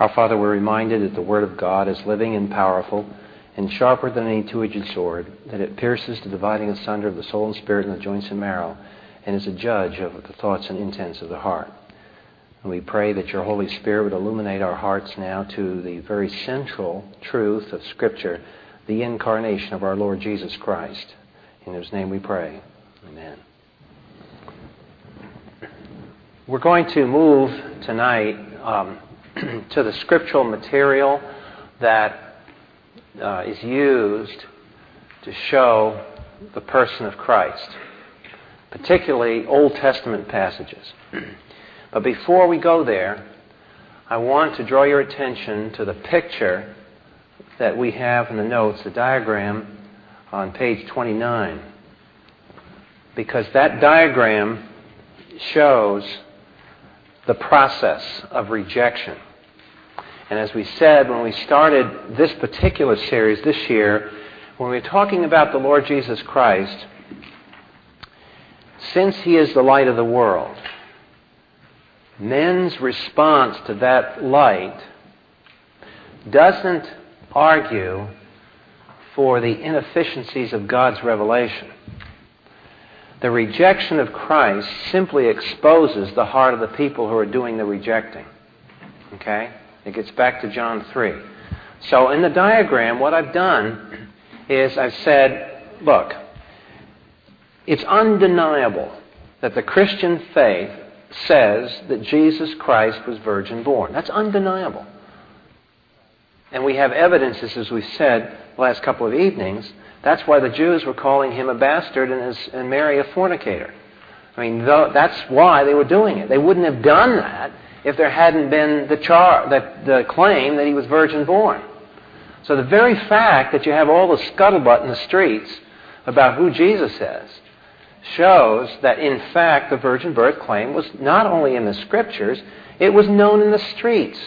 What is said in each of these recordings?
Our Father, we're reminded that the Word of God is living and powerful and sharper than any two-edged sword, that it pierces the dividing asunder of the soul and spirit and the joints and marrow, and is a judge of the thoughts and intents of the heart. And we pray that your Holy Spirit would illuminate our hearts now to the very central truth of Scripture, the incarnation of our Lord Jesus Christ. In whose name we pray. Amen. We're going to move tonight um, to the scriptural material that uh, is used to show the person of Christ, particularly Old Testament passages. but before we go there, I want to draw your attention to the picture that we have in the notes, the diagram on page 29. Because that diagram shows the process of rejection. And as we said when we started this particular series this year, when we were talking about the Lord Jesus Christ, since he is the light of the world, men's response to that light doesn't argue for the inefficiencies of God's revelation. The rejection of Christ simply exposes the heart of the people who are doing the rejecting. Okay? It gets back to John 3. So in the diagram, what I've done is I've said, look, it's undeniable that the Christian faith says that Jesus Christ was virgin born. That's undeniable. And we have evidences, as we said the last couple of evenings, that's why the Jews were calling him a bastard and, his, and Mary a fornicator. I mean, that's why they were doing it. They wouldn't have done that if there hadn't been the, char- the, the claim that he was virgin born. So the very fact that you have all the scuttlebutt in the streets about who Jesus is shows that, in fact, the virgin birth claim was not only in the scriptures, it was known in the streets.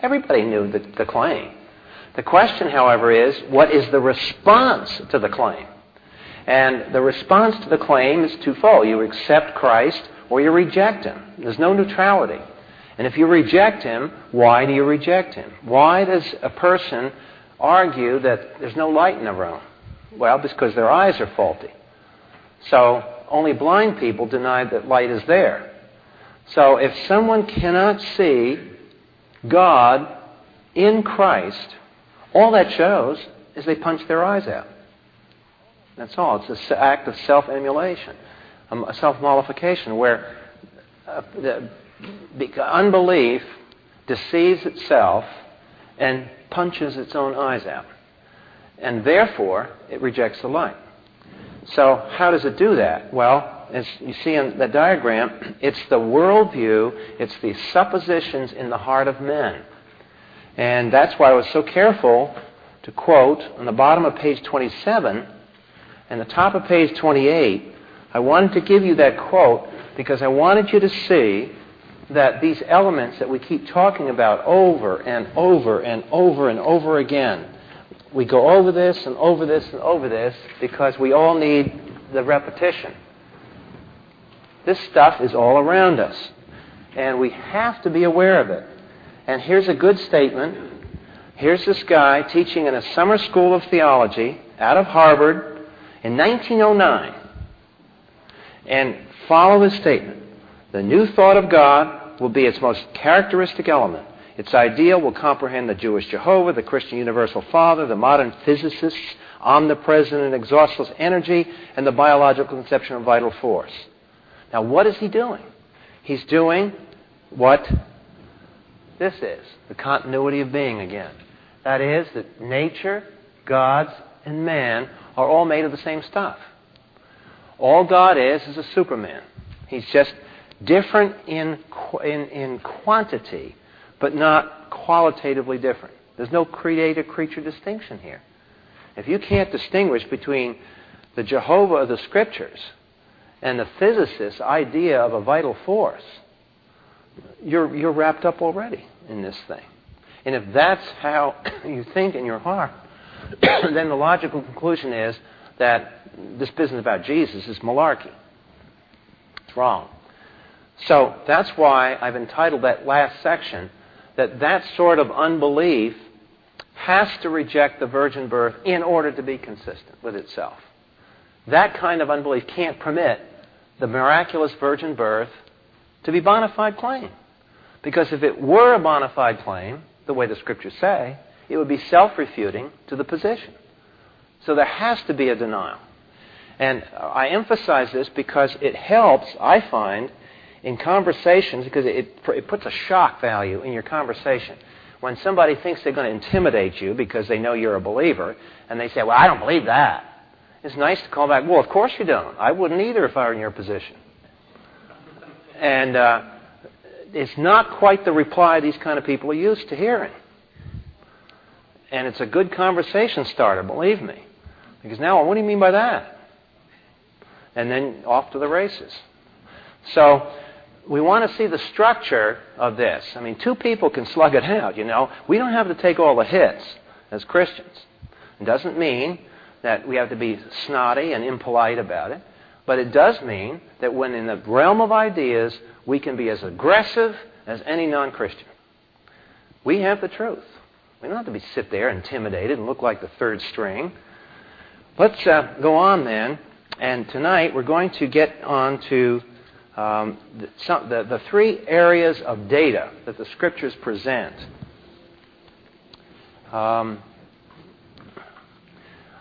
Everybody knew the, the claim. The question, however, is what is the response to the claim? And the response to the claim is twofold. You accept Christ or you reject him. There's no neutrality. And if you reject him, why do you reject him? Why does a person argue that there's no light in the room? Well, because their eyes are faulty. So only blind people deny that light is there. So if someone cannot see God in Christ, all that shows is they punch their eyes out. That's all. It's an act of self emulation, a self mollification, where uh, unbelief deceives itself and punches its own eyes out. And therefore, it rejects the light. So, how does it do that? Well, as you see in the diagram, it's the worldview, it's the suppositions in the heart of men and that's why I was so careful to quote on the bottom of page 27 and the top of page 28. I wanted to give you that quote because I wanted you to see that these elements that we keep talking about over and over and over and over again, we go over this and over this and over this because we all need the repetition. This stuff is all around us, and we have to be aware of it. And here's a good statement. Here's this guy teaching in a summer school of theology out of Harvard in 1909. And follow this statement The new thought of God will be its most characteristic element. Its idea will comprehend the Jewish Jehovah, the Christian Universal Father, the modern physicist's omnipresent and exhaustless energy, and the biological conception of vital force. Now, what is he doing? He's doing what this is the continuity of being again. That is, that nature, gods, and man are all made of the same stuff. All God is is a Superman. He's just different in, in, in quantity, but not qualitatively different. There's no creator creature distinction here. If you can't distinguish between the Jehovah of the Scriptures and the physicist's idea of a vital force, you're, you're wrapped up already in this thing. And if that's how you think in your heart, then the logical conclusion is that this business about Jesus is malarkey. It's wrong. So that's why I've entitled that last section, that that sort of unbelief has to reject the virgin birth in order to be consistent with itself. That kind of unbelief can't permit the miraculous virgin birth to be bona fide claim. Because if it were a bona fide claim, the way the scriptures say, it would be self refuting to the position. So there has to be a denial. And I emphasize this because it helps, I find, in conversations, because it, it puts a shock value in your conversation. When somebody thinks they're going to intimidate you because they know you're a believer, and they say, Well, I don't believe that. It's nice to call back, Well, of course you don't. I wouldn't either if I were in your position. And uh, it's not quite the reply these kind of people are used to hearing. And it's a good conversation starter, believe me. Because now, what do you mean by that? And then off to the races. So, we want to see the structure of this. I mean, two people can slug it out, you know. We don't have to take all the hits as Christians. It doesn't mean that we have to be snotty and impolite about it. But it does mean that when in the realm of ideas, we can be as aggressive as any non Christian. We have the truth. We don't have to be sit there intimidated and look like the third string. Let's uh, go on then. And tonight we're going to get on to um, the, some, the, the three areas of data that the scriptures present. Um,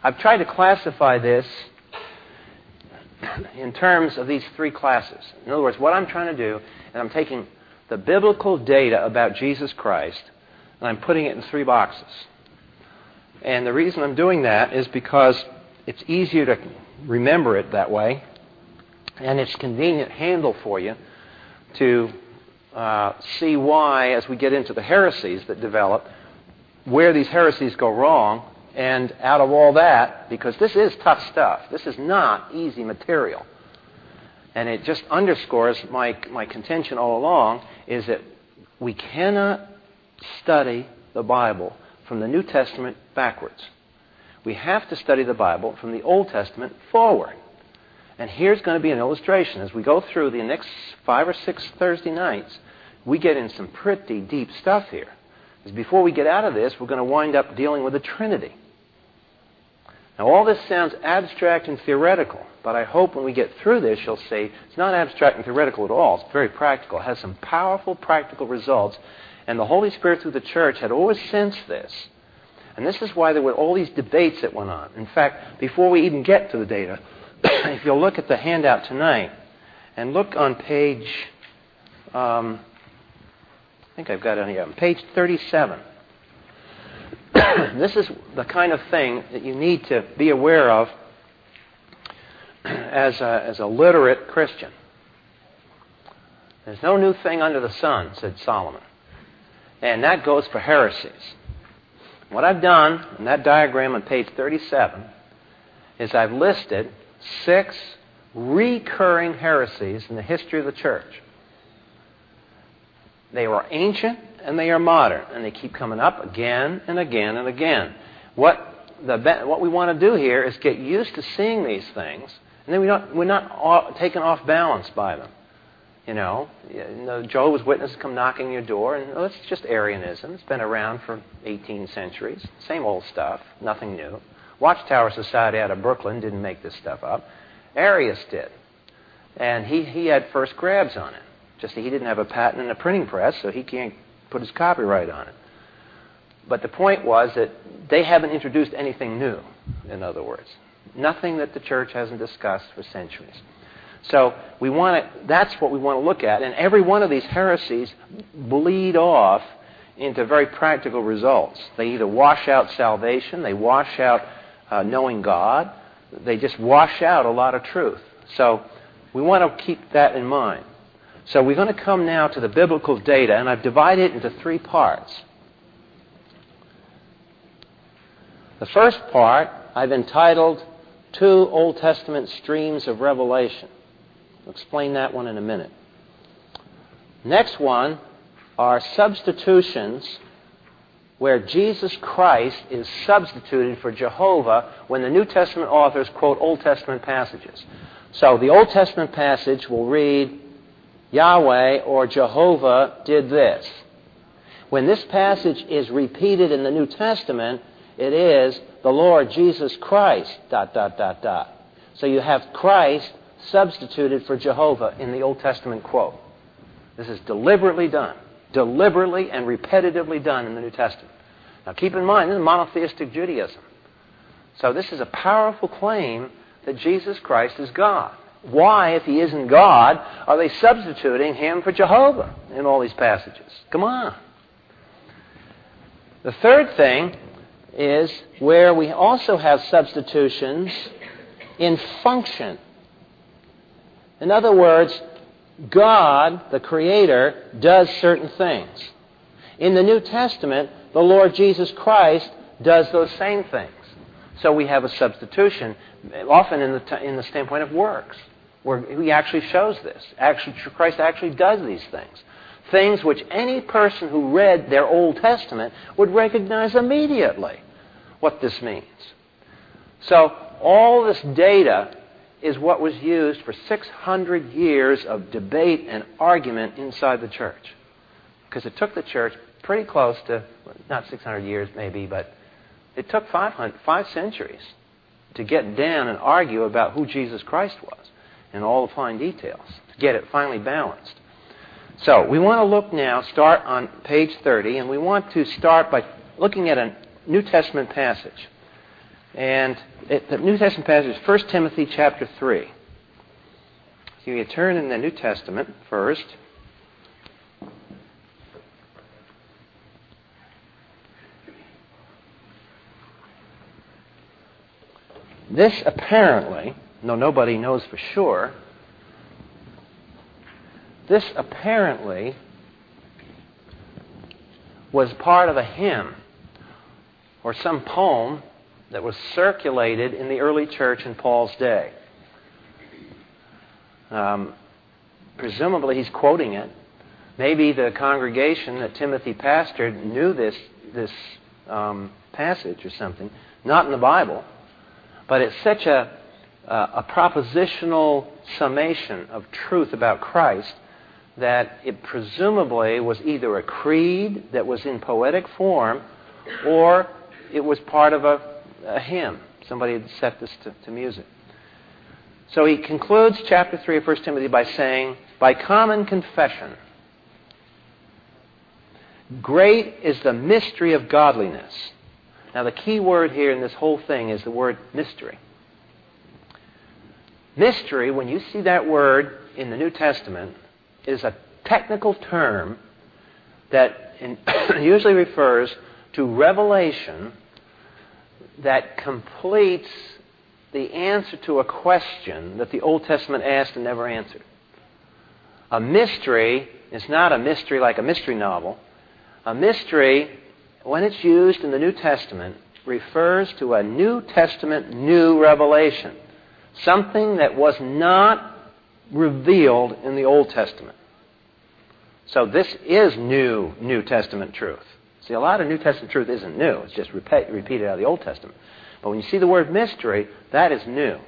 I've tried to classify this in terms of these three classes. In other words, what I'm trying to do and I'm taking the biblical data about Jesus Christ and I'm putting it in three boxes. And the reason I'm doing that is because it's easier to remember it that way, and it's convenient handle for you to uh, see why, as we get into the heresies that develop, where these heresies go wrong, and out of all that, because this is tough stuff, this is not easy material. And it just underscores my, my contention all along is that we cannot study the Bible from the New Testament backwards. We have to study the Bible from the Old Testament forward. And here's going to be an illustration. As we go through the next five or six Thursday nights, we get in some pretty deep stuff here. Because before we get out of this, we're going to wind up dealing with the Trinity. Now, all this sounds abstract and theoretical, but I hope when we get through this, you'll see it's not abstract and theoretical at all. It's very practical. It has some powerful practical results, and the Holy Spirit through the church had always sensed this. And this is why there were all these debates that went on. In fact, before we even get to the data, if you'll look at the handout tonight and look on page, um, I think I've got it on here, page 37. this is the kind of thing that you need to be aware of as a, as a literate Christian. There's no new thing under the sun, said Solomon. And that goes for heresies. What I've done in that diagram on page 37 is I've listed six recurring heresies in the history of the church. They were ancient and they are modern, and they keep coming up again and again and again. What, the, what we want to do here is get used to seeing these things, and then we don't, we're not taken off balance by them. You know, the Jehovah's Witnesses come knocking on your door, and oh, it's just Arianism. It's been around for 18 centuries. Same old stuff, nothing new. Watchtower Society out of Brooklyn didn't make this stuff up. Arius did. And he, he had first grabs on it. Just he didn't have a patent and a printing press, so he can't put his copyright on it. But the point was that they haven't introduced anything new, in other words. Nothing that the church hasn't discussed for centuries. So we want to, that's what we want to look at. And every one of these heresies bleed off into very practical results. They either wash out salvation, they wash out uh, knowing God, they just wash out a lot of truth. So we want to keep that in mind. So we're going to come now to the biblical data, and I've divided it into three parts. The first part I've entitled Two Old Testament Streams of Revelation. I'll explain that one in a minute. Next one are substitutions where Jesus Christ is substituted for Jehovah when the New Testament authors quote Old Testament passages. So the Old Testament passage will read, Yahweh or Jehovah did this. when this passage is repeated in the New Testament, it is the Lord Jesus Christ, dot, dot, dot, dot. So you have Christ substituted for Jehovah in the Old Testament quote. This is deliberately done, deliberately and repetitively done in the New Testament. Now keep in mind, this is monotheistic Judaism. So this is a powerful claim that Jesus Christ is God. Why, if he isn't God, are they substituting him for Jehovah in all these passages? Come on. The third thing is where we also have substitutions in function. In other words, God, the Creator, does certain things. In the New Testament, the Lord Jesus Christ does those same things. So we have a substitution, often in the, t- in the standpoint of works, where he actually shows this. Actually, Christ actually does these things. Things which any person who read their Old Testament would recognize immediately what this means. So all this data is what was used for 600 years of debate and argument inside the church. Because it took the church pretty close to, not 600 years maybe, but it took five centuries to get down and argue about who Jesus Christ was and all the fine details to get it finally balanced. So we want to look now, start on page 30, and we want to start by looking at a New Testament passage. And it, the New Testament passage is 1 Timothy chapter 3. So you turn in the New Testament first. This apparently, though nobody knows for sure, this apparently was part of a hymn or some poem that was circulated in the early church in Paul's day. Um, presumably, he's quoting it. Maybe the congregation that Timothy pastored knew this, this um, passage or something. Not in the Bible, but it's such a, Uh, a propositional summation of truth about Christ that it presumably was either a creed that was in poetic form or it was part of a, a hymn. Somebody had set this to, to music. So he concludes chapter 3 of 1 Timothy by saying, By common confession, great is the mystery of godliness. Now, the key word here in this whole thing is the word mystery. Mystery, when you see that word in the New Testament, is a technical term that in, usually refers to revelation that completes the answer to a question that the Old Testament asked and never answered. A mystery is not a mystery like a mystery novel. A mystery, when it's used in the New Testament, refers to a New Testament new revelation. Something that was not revealed in the Old Testament. So this is new New Testament truth. See, a lot of New Testament truth isn't new. It's just repeat, repeated out of the Old Testament. But when you see the word mystery, that is new.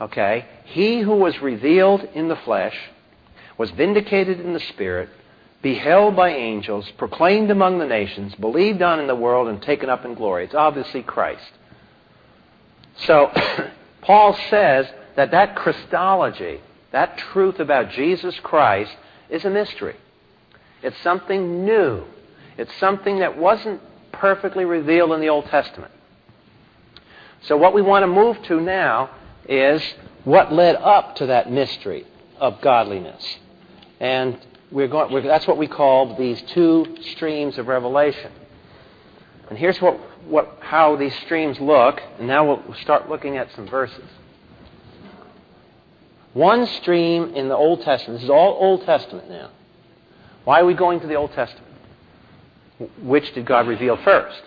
Okay? He who was revealed in the flesh, was vindicated in the Spirit, beheld by angels, proclaimed among the nations, believed on in the world, and taken up in glory. It's obviously Christ. So, Paul says that that Christology, that truth about Jesus Christ, is a mystery. It's something new. It's something that wasn't perfectly revealed in the Old Testament. So, what we want to move to now is what led up to that mystery of godliness. And we're going, we're, that's what we call these two streams of revelation. And here's what, what, how these streams look. And now we'll start looking at some verses. One stream in the Old Testament. This is all Old Testament now. Why are we going to the Old Testament? Which did God reveal first?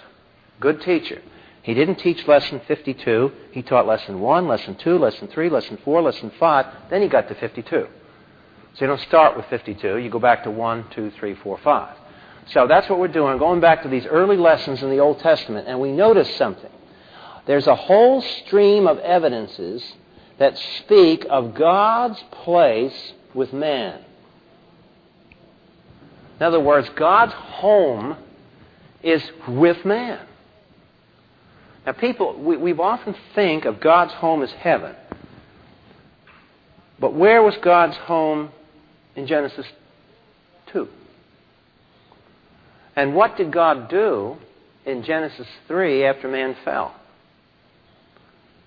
Good teacher. He didn't teach lesson 52. He taught lesson 1, lesson 2, lesson 3, lesson 4, lesson 5. Then he got to 52. So you don't start with 52. You go back to 1, 2, 3, 4, 5. So that's what we're doing, going back to these early lessons in the Old Testament. And we notice something. There's a whole stream of evidences that speak of God's place with man. In other words, God's home is with man. Now, people, we, we often think of God's home as heaven. But where was God's home in Genesis 2? And what did God do in Genesis 3 after man fell?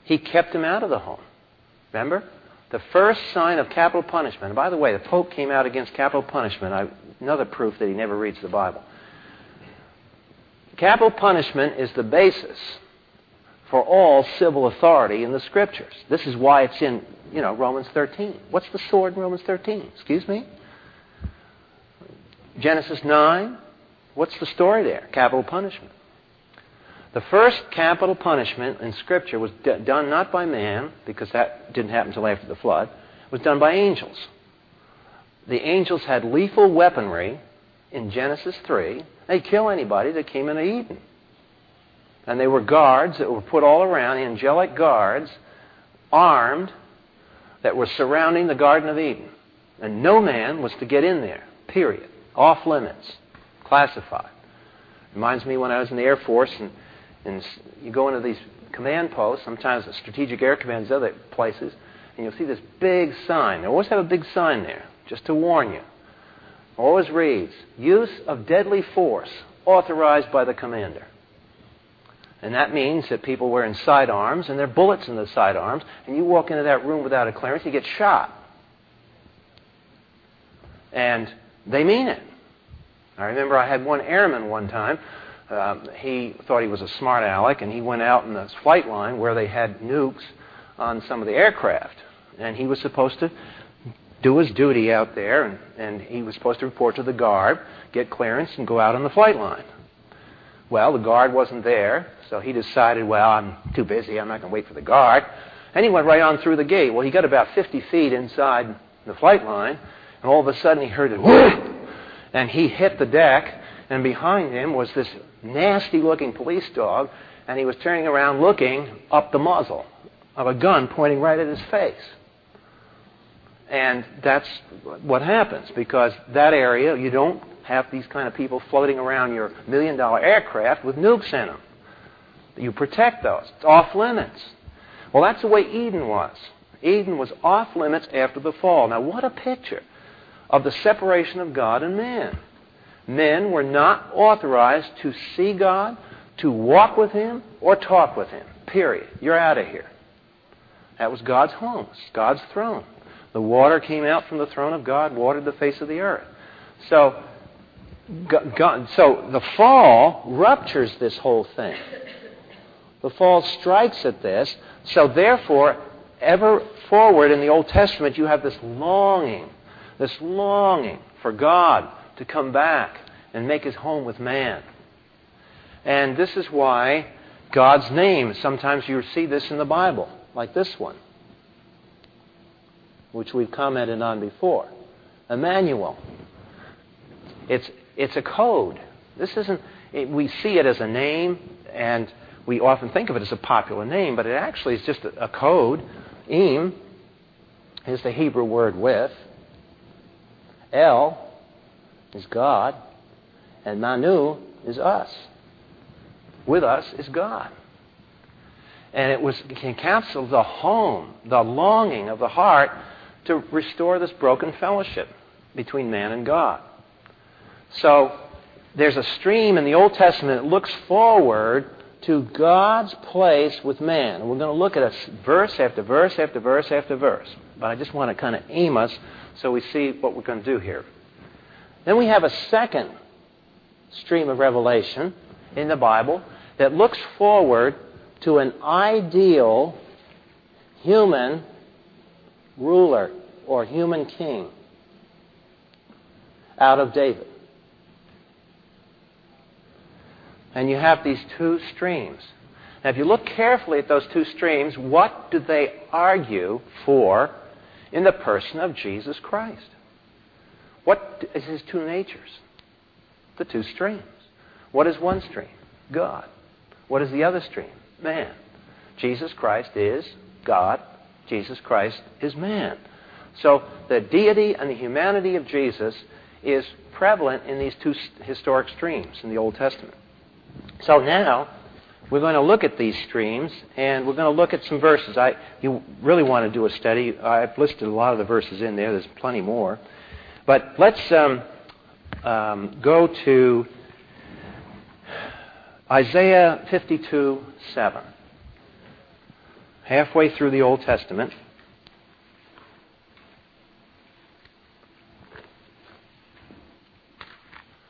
He kept him out of the home. Remember? The first sign of capital punishment. And by the way, the Pope came out against capital punishment. I, another proof that he never reads the Bible. Capital punishment is the basis for all civil authority in the Scriptures. This is why it's in, you know, Romans 13. What's the sword in Romans 13? Excuse me? Genesis 9. What's the story there? Capital punishment. The first capital punishment in Scripture was d- done not by man, because that didn't happen until after the flood. Was done by angels. The angels had lethal weaponry in Genesis 3. They'd kill anybody that came into Eden. And they were guards that were put all around, angelic guards, armed, that were surrounding the Garden of Eden. And no man was to get in there, period. Off limits, classified. Reminds me when I was in the Air Force and, and you go into these command posts, sometimes Strategic Air Command's other places, and you'll see this big sign. They always have a big sign there, just to warn you. Always reads, use of deadly force authorized by the commander. And that means that people wearing sidearms and there are bullets in the sidearms, and you walk into that room without a clearance, you get shot. And they mean it. I remember I had one airman one time. Um, he thought he was a smart aleck, and he went out in the flight line where they had nukes on some of the aircraft. And he was supposed to do his duty out there, and, and he was supposed to report to the guard, get clearance, and go out on the flight line. Well, the guard wasn't there, so he decided, well, I'm too busy. I'm not going to wait for the guard. And he went right on through the gate. Well, he got about 50 feet inside the flight line, and all of a sudden he heard whoop, and he hit the deck, and behind him was this nasty looking police dog, and he was turning around looking up the muzzle of a gun pointing right at his face. And that's what happens because that area, you don't have these kind of people floating around your million dollar aircraft with nukes in them. You protect those. It's off limits. Well, that's the way Eden was. Eden was off limits after the fall. Now, what a picture of the separation of God and man. Men were not authorized to see God, to walk with Him, or talk with Him. Period. You're out of here. That was God's home, God's throne. The water came out from the throne of God, watered the face of the earth. So, God, so the fall ruptures this whole thing. The fall strikes at this. So, therefore, ever forward in the Old Testament, you have this longing, this longing for God to come back and make his home with man. And this is why God's name, sometimes you see this in the Bible, like this one, which we've commented on before Emmanuel. It's, it's a code. This isn't, it, we see it as a name, and we often think of it as a popular name, but it actually is just a, a code. Im is the Hebrew word with. El is God. And Manu is us. With us is God. And it was it encapsulates the home, the longing of the heart to restore this broken fellowship between man and God. So there's a stream in the Old Testament that looks forward to God's place with man. And we're going to look at a verse after verse after verse after verse. But I just want to kind of aim us so we see what we're going to do here. Then we have a second stream of revelation in the Bible that looks forward to an ideal human ruler or human king out of David. And you have these two streams. Now, if you look carefully at those two streams, what do they argue for in the person of Jesus Christ? What is his two natures? The two streams. What is one stream? God. What is the other stream? Man. Jesus Christ is God. Jesus Christ is man. So the deity and the humanity of Jesus is prevalent in these two historic streams in the Old Testament. So now we're going to look at these streams and we're going to look at some verses. I, you really want to do a study. I've listed a lot of the verses in there. There's plenty more. But let's um, um, go to Isaiah 52 7. Halfway through the Old Testament.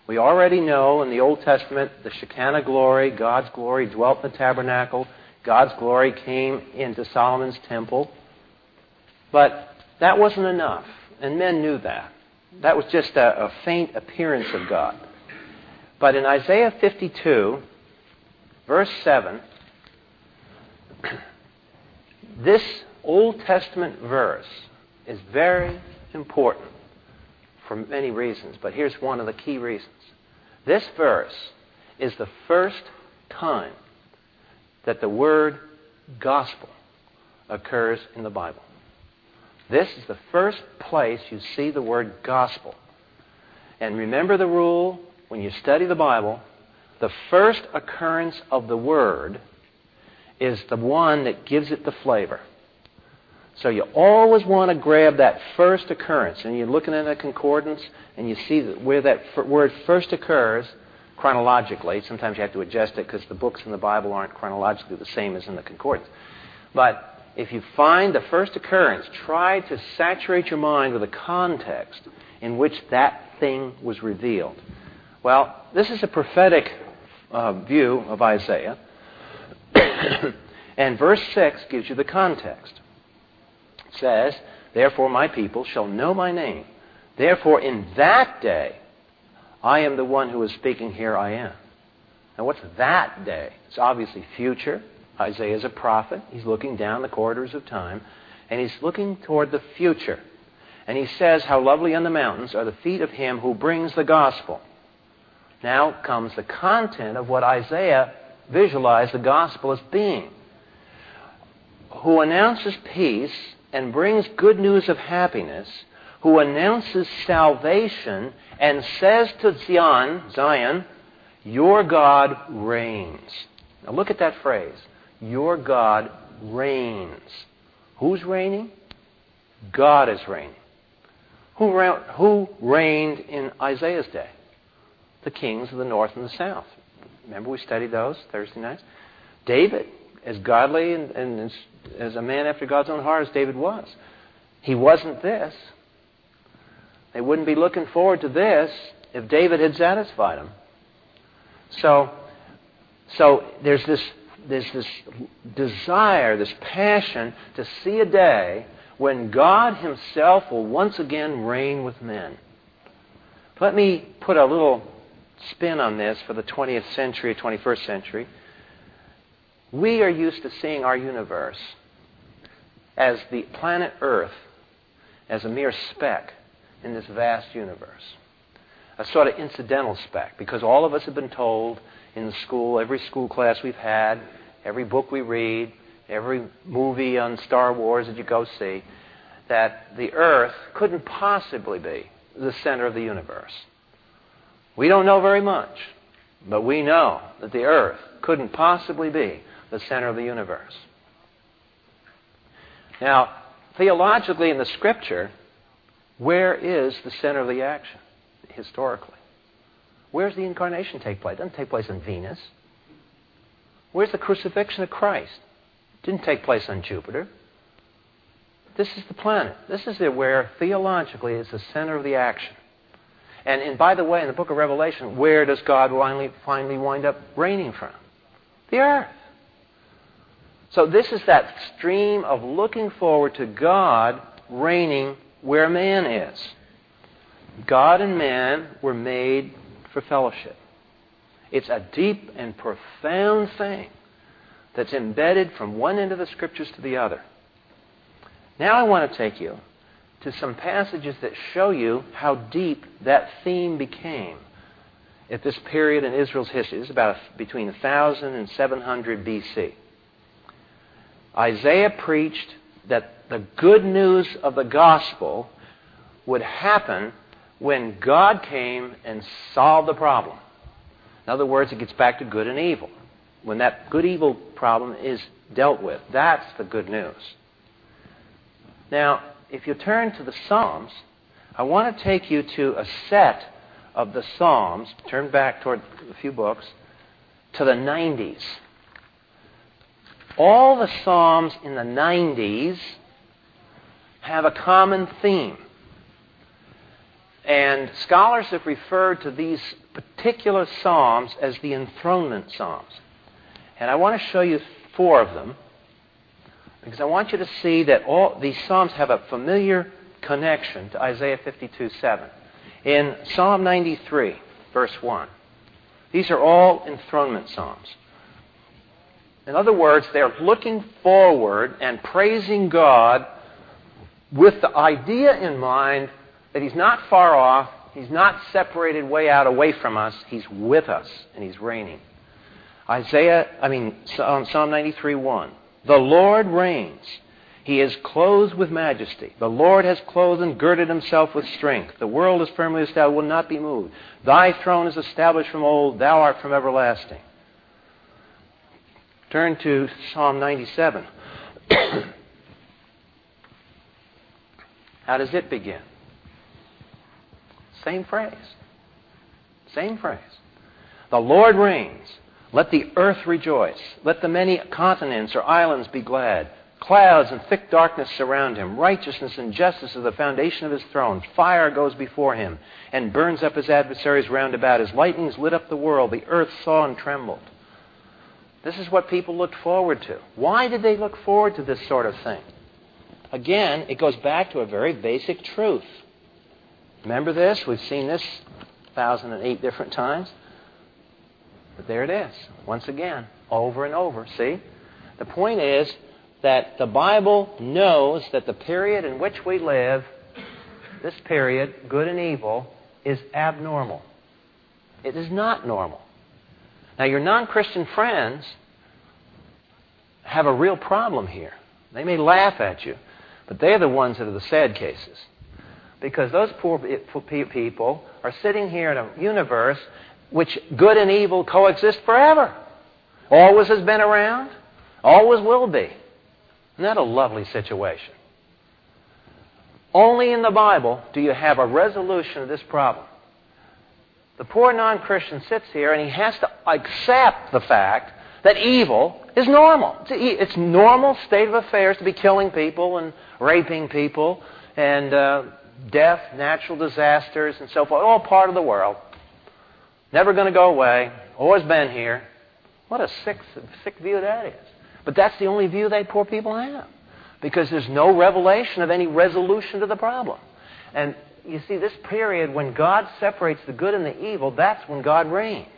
We already know in the Old Testament the Shekinah glory, God's glory, dwelt in the tabernacle. God's glory came into Solomon's temple. But that wasn't enough, and men knew that. That was just a, a faint appearance of God. But in Isaiah 52, verse 7, this Old Testament verse is very important for many reasons, but here's one of the key reasons. This verse is the first time that the word gospel occurs in the Bible. This is the first place you see the word gospel. And remember the rule when you study the Bible, the first occurrence of the word is the one that gives it the flavor. So you always want to grab that first occurrence, and you're looking at a concordance, and you see where that f- word first occurs chronologically. Sometimes you have to adjust it because the books in the Bible aren't chronologically the same as in the concordance. But if you find the first occurrence, try to saturate your mind with the context in which that thing was revealed. Well, this is a prophetic uh, view of Isaiah, and verse 6 gives you the context says, Therefore my people shall know my name. Therefore in that day I am the one who is speaking, here I am. Now what's that day? It's obviously future. Isaiah is a prophet. He's looking down the corridors of time, and he's looking toward the future. And he says, How lovely on the mountains are the feet of him who brings the gospel. Now comes the content of what Isaiah visualized the gospel as being. Who announces peace and brings good news of happiness, who announces salvation and says to Zion, Zion, your God reigns. Now look at that phrase. Your God reigns. Who's reigning? God is reigning. Who, who reigned in Isaiah's day? The kings of the north and the south. Remember we studied those Thursday nights? David as godly and, and as, a man after God's own heart as David was. He wasn't this. They wouldn't be looking forward to this if David had satisfied them. So, so there's this, there's this desire, this passion to see a day when God Himself will once again reign with men. Let me put a little spin on this for the 20th century, 21st century. We are used to seeing our universe as the planet Earth as a mere speck in this vast universe. A sort of incidental speck, because all of us have been told in school, every school class we've had, every book we read, every movie on Star Wars that you go see, that the Earth couldn't possibly be the center of the universe. We don't know very much, but we know that the Earth couldn't possibly be the center of the universe. Now, theologically in the scripture, where is the center of the action historically? Where does the incarnation take place? It doesn't take place on Venus. Where's the crucifixion of Christ? It didn't take place on Jupiter. This is the planet. This is where theologically is the center of the action. And, and by the way, in the book of Revelation, where does God finally, finally wind up reigning from? The earth. So, this is that stream of looking forward to God reigning where man is. God and man were made for fellowship. It's a deep and profound thing that's embedded from one end of the scriptures to the other. Now, I want to take you to some passages that show you how deep that theme became at this period in Israel's history. This is about between 1000 and 700 BC. Isaiah preached that the good news of the gospel would happen when God came and solved the problem. In other words, it gets back to good and evil. When that good evil problem is dealt with, that's the good news. Now, if you turn to the Psalms, I want to take you to a set of the Psalms, turn back toward a few books, to the 90s. All the Psalms in the 90s have a common theme. And scholars have referred to these particular Psalms as the enthronement Psalms. And I want to show you four of them because I want you to see that all these Psalms have a familiar connection to Isaiah 52 7. In Psalm 93, verse 1, these are all enthronement Psalms. In other words, they're looking forward and praising God with the idea in mind that He's not far off, He's not separated way out away from us, He's with us, and He's reigning. Isaiah, I mean, Psalm 93 1. The Lord reigns. He is clothed with majesty. The Lord has clothed and girded himself with strength. The world is firmly established, will not be moved. Thy throne is established from old, thou art from everlasting. Turn to Psalm 97. How does it begin? Same phrase. Same phrase. The Lord reigns. Let the earth rejoice. Let the many continents or islands be glad. Clouds and thick darkness surround him. Righteousness and justice are the foundation of his throne. Fire goes before him and burns up his adversaries round about. His lightnings lit up the world. The earth saw and trembled. This is what people looked forward to. Why did they look forward to this sort of thing? Again, it goes back to a very basic truth. Remember this? We've seen this 1,008 different times. But there it is, once again, over and over. See? The point is that the Bible knows that the period in which we live, this period, good and evil, is abnormal. It is not normal. Now, your non Christian friends have a real problem here. They may laugh at you. But they're the ones that are the sad cases. Because those poor people are sitting here in a universe which good and evil coexist forever. Always has been around, always will be. Isn't that a lovely situation? Only in the Bible do you have a resolution of this problem. The poor non Christian sits here and he has to accept the fact that evil is normal. It's normal state of affairs to be killing people and raping people and uh, death, natural disasters, and so forth. All part of the world. Never going to go away. Always been here. What a sick, sick view that is. But that's the only view that poor people have. Because there's no revelation of any resolution to the problem. And you see, this period when God separates the good and the evil, that's when God reigns.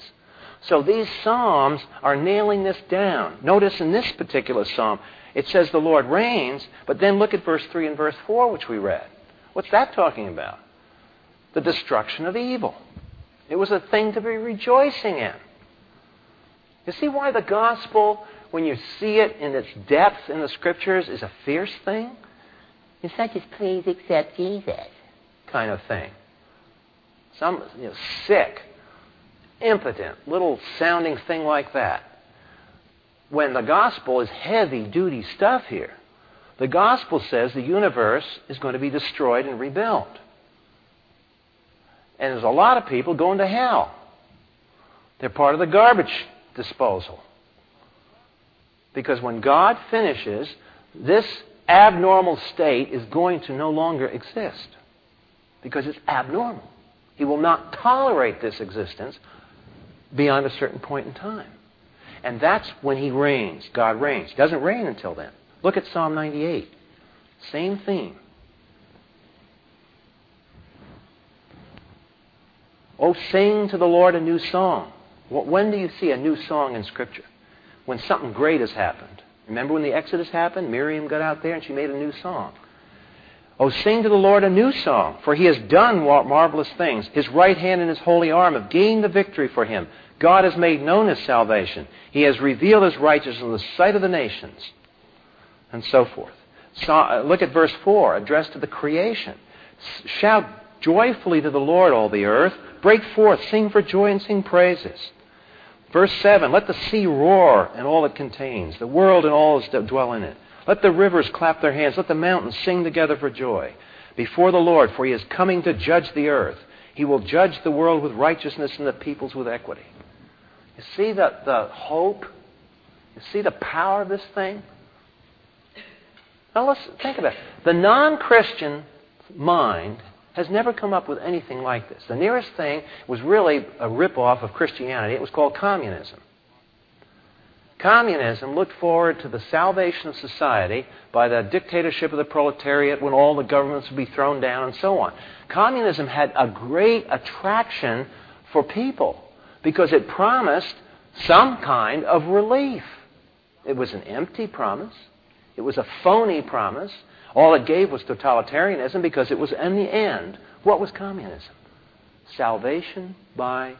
So these Psalms are nailing this down. Notice in this particular Psalm, it says the Lord reigns, but then look at verse 3 and verse 4, which we read. What's that talking about? The destruction of evil. It was a thing to be rejoicing in. You see why the gospel, when you see it in its depth in the scriptures, is a fierce thing? It's not just please accept Jesus kind of thing. Some you know, sick, impotent little sounding thing like that. When the gospel is heavy duty stuff here. The gospel says the universe is going to be destroyed and rebuilt. And there's a lot of people going to hell. They're part of the garbage disposal. Because when God finishes, this abnormal state is going to no longer exist. Because it's abnormal. He will not tolerate this existence beyond a certain point in time. And that's when he reigns. God reigns. He doesn't reign until then. Look at Psalm 98. Same theme. Oh, sing to the Lord a new song. When do you see a new song in Scripture? When something great has happened. Remember when the Exodus happened? Miriam got out there and she made a new song. Oh, sing to the Lord a new song, for he has done marvelous things. His right hand and his holy arm have gained the victory for him. God has made known his salvation. He has revealed his righteousness in the sight of the nations. And so forth. So, uh, look at verse 4, addressed to the creation. Shout joyfully to the Lord, all the earth. Break forth, sing for joy, and sing praises. Verse 7 Let the sea roar and all it contains, the world and all that dwell in it. Let the rivers clap their hands. Let the mountains sing together for joy before the Lord, for he is coming to judge the earth. He will judge the world with righteousness and the peoples with equity. You see the, the hope? You see the power of this thing? Now let's think about it. The non Christian mind has never come up with anything like this. The nearest thing was really a ripoff of Christianity. It was called communism. Communism looked forward to the salvation of society by the dictatorship of the proletariat when all the governments would be thrown down and so on. Communism had a great attraction for people because it promised some kind of relief. It was an empty promise. It was a phony promise. All it gave was totalitarianism because it was, in the end, what was communism? Salvation by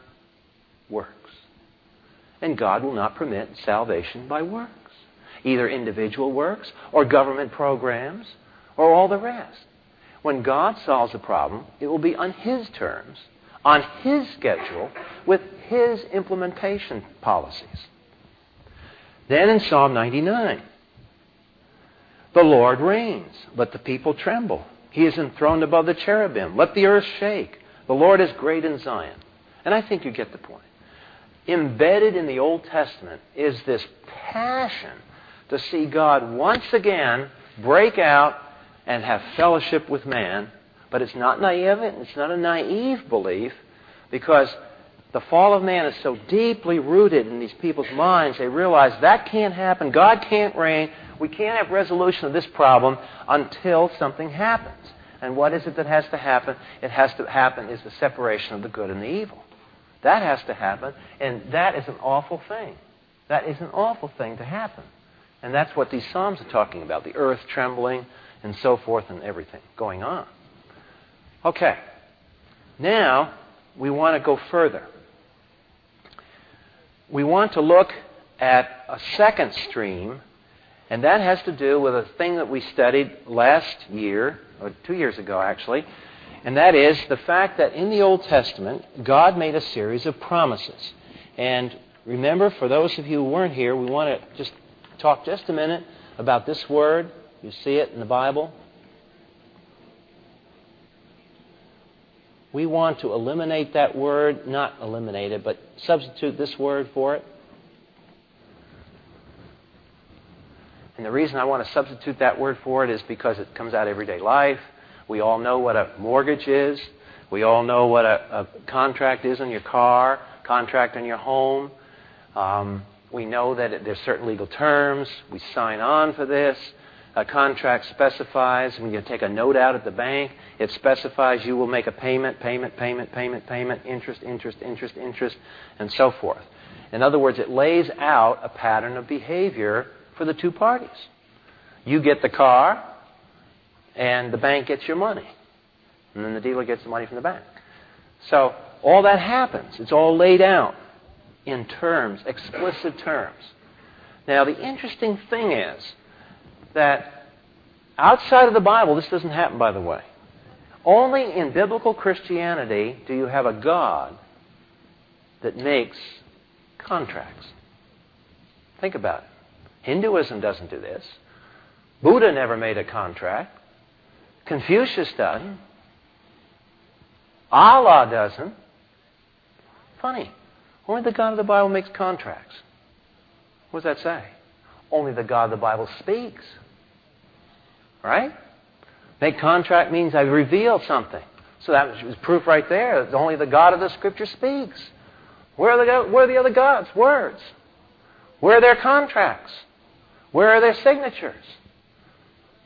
works. And God will not permit salvation by works, either individual works or government programs or all the rest. When God solves a problem, it will be on His terms, on His schedule, with His implementation policies. Then in Psalm 99, the Lord reigns. Let the people tremble. He is enthroned above the cherubim. Let the earth shake. The Lord is great in Zion. And I think you get the point. Embedded in the Old Testament is this passion to see God once again break out and have fellowship with man. But it's not naive, it's not a naive belief because the fall of man is so deeply rooted in these people's minds, they realize that can't happen. God can't reign. We can't have resolution of this problem until something happens. And what is it that has to happen? It has to happen is the separation of the good and the evil. That has to happen, and that is an awful thing. That is an awful thing to happen. And that's what these Psalms are talking about the earth trembling and so forth and everything going on. Okay. Now, we want to go further. We want to look at a second stream and that has to do with a thing that we studied last year, or two years ago actually, and that is the fact that in the Old Testament, God made a series of promises. And remember, for those of you who weren't here, we want to just talk just a minute about this word. You see it in the Bible. We want to eliminate that word, not eliminate it, but substitute this word for it. And the reason I want to substitute that word for it is because it comes out everyday life. We all know what a mortgage is. We all know what a, a contract is on your car, contract on your home. Um, we know that there's certain legal terms. We sign on for this. A contract specifies when you take a note out at the bank, it specifies you will make a payment, payment, payment, payment, payment, interest, interest, interest, interest, and so forth. In other words, it lays out a pattern of behavior for the two parties. You get the car, and the bank gets your money. And then the dealer gets the money from the bank. So all that happens. It's all laid out in terms, explicit terms. Now, the interesting thing is that outside of the Bible, this doesn't happen, by the way. Only in biblical Christianity do you have a God that makes contracts. Think about it. Hinduism doesn't do this. Buddha never made a contract. Confucius doesn't. Allah doesn't. Funny. Only the God of the Bible makes contracts. What does that say? Only the God of the Bible speaks. Right? Make contract means I reveal something. So that was proof right there. That only the God of the Scripture speaks. Where are the, where are the other gods' words? Where are their contracts? Where are their signatures?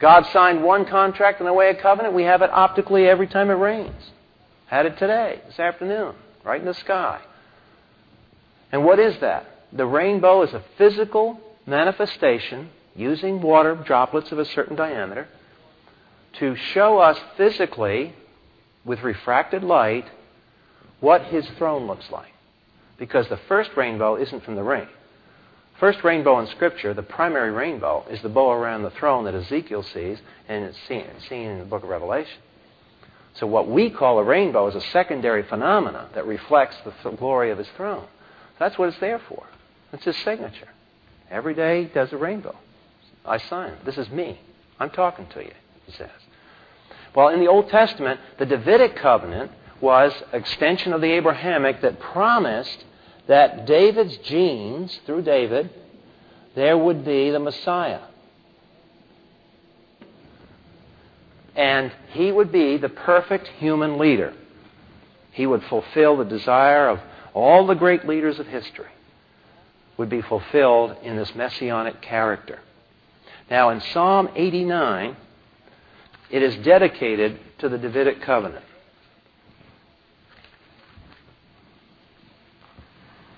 God signed one contract in the way of covenant. We have it optically every time it rains. Had it today, this afternoon, right in the sky. And what is that? The rainbow is a physical manifestation using water droplets of a certain diameter to show us physically, with refracted light, what his throne looks like. Because the first rainbow isn't from the rain. First rainbow in Scripture, the primary rainbow, is the bow around the throne that Ezekiel sees, and it's seen, seen in the book of Revelation. So what we call a rainbow is a secondary phenomenon that reflects the glory of his throne. That's what it's there for. It's his signature. Every day he does a rainbow. I sign. This is me. I'm talking to you, he says. Well, in the Old Testament, the Davidic covenant was an extension of the Abrahamic that promised that David's genes, through David, there would be the Messiah. And he would be the perfect human leader. He would fulfill the desire of all the great leaders of history, would be fulfilled in this messianic character. Now, in Psalm 89, it is dedicated to the Davidic covenant.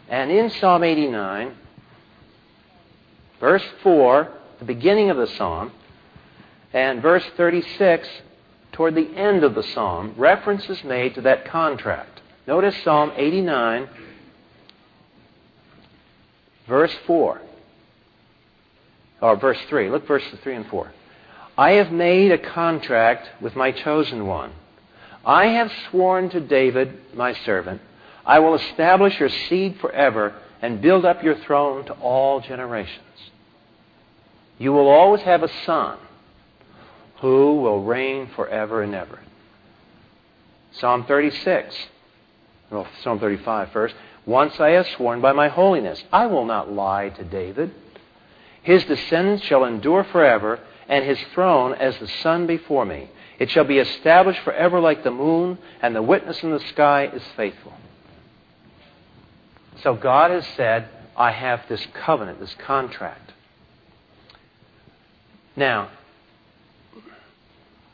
And in Psalm 89, verse 4, the beginning of the psalm, and verse 36, toward the end of the psalm, reference is made to that contract. Notice Psalm 89, verse 4. Or verse 3. Look verses 3 and 4. I have made a contract with my chosen one. I have sworn to David, my servant, I will establish your seed forever and build up your throne to all generations. You will always have a son who will reign forever and ever. Psalm 36. Well, Psalm 35 first. Once I have sworn by my holiness, I will not lie to David. His descendants shall endure forever, and his throne as the sun before me. It shall be established forever like the moon, and the witness in the sky is faithful. So God has said, I have this covenant, this contract. Now,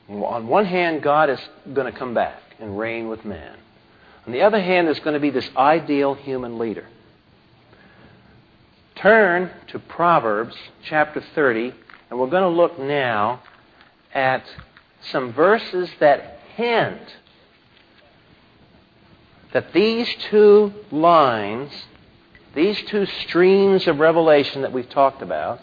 on one hand, God is going to come back and reign with man. On the other hand, there's going to be this ideal human leader. Turn to Proverbs chapter 30, and we're going to look now at some verses that hint that these two lines, these two streams of revelation that we've talked about,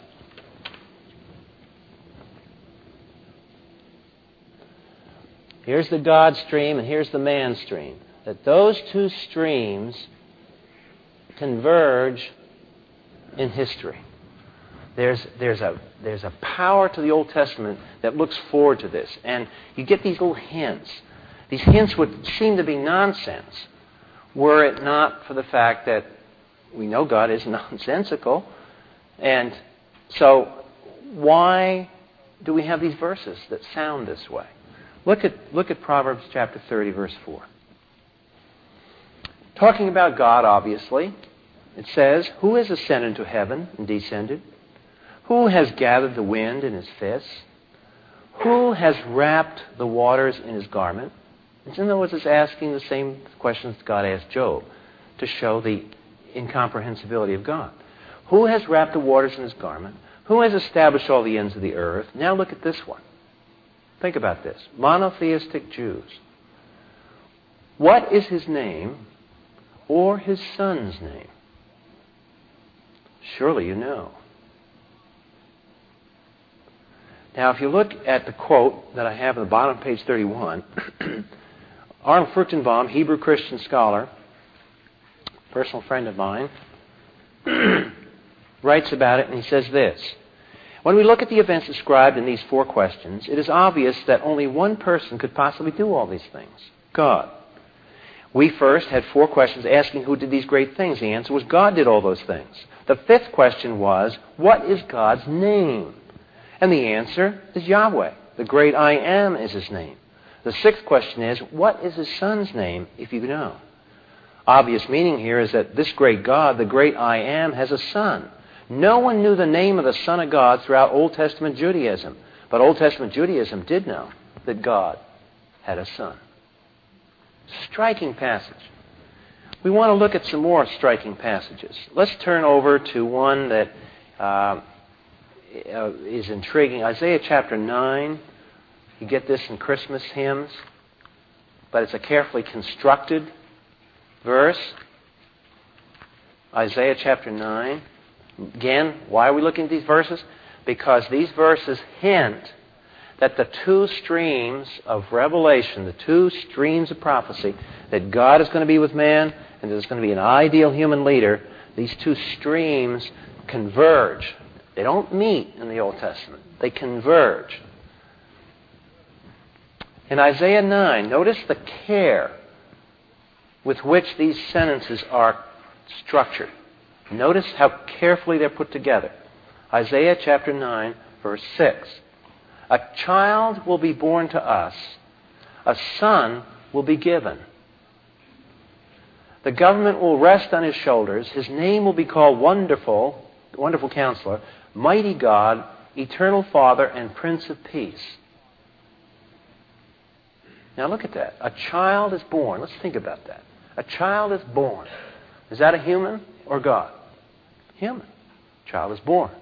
here's the God stream and here's the man stream, that those two streams converge in history. There's, there's, a, there's a power to the Old Testament that looks forward to this. And you get these little hints. These hints would seem to be nonsense were it not for the fact that we know God is nonsensical. And so, why do we have these verses that sound this way? Look at, look at Proverbs chapter 30, verse 4. Talking about God, obviously, it says, Who has ascended to heaven and descended? Who has gathered the wind in his fists? Who has wrapped the waters in his garment? In other words, it's asking the same questions God asked Job to show the incomprehensibility of God. Who has wrapped the waters in his garment? Who has established all the ends of the earth? Now look at this one. Think about this. Monotheistic Jews. What is his name or his son's name? Surely you know. Now, if you look at the quote that I have at the bottom of page 31, Arnold Fruchtenbaum, Hebrew Christian scholar, personal friend of mine, writes about it and he says this. When we look at the events described in these four questions, it is obvious that only one person could possibly do all these things God. We first had four questions asking who did these great things. The answer was God did all those things. The fifth question was, what is God's name? And the answer is Yahweh. The great I am is his name. The sixth question is, what is his son's name, if you know? Obvious meaning here is that this great God, the great I am, has a son. No one knew the name of the Son of God throughout Old Testament Judaism. But Old Testament Judaism did know that God had a son. Striking passage. We want to look at some more striking passages. Let's turn over to one that uh, is intriguing. Isaiah chapter 9. You get this in Christmas hymns, but it's a carefully constructed verse. Isaiah chapter 9. Again, why are we looking at these verses? Because these verses hint that the two streams of revelation, the two streams of prophecy, that God is going to be with man and there's going to be an ideal human leader, these two streams converge. They don't meet in the Old Testament, they converge. In Isaiah 9, notice the care with which these sentences are structured. Notice how carefully they're put together. Isaiah chapter 9, verse 6. A child will be born to us, a son will be given. The government will rest on his shoulders. His name will be called Wonderful, Wonderful Counselor, Mighty God, Eternal Father, and Prince of Peace. Now look at that. A child is born. Let's think about that. A child is born. Is that a human or God? Human. Child is born.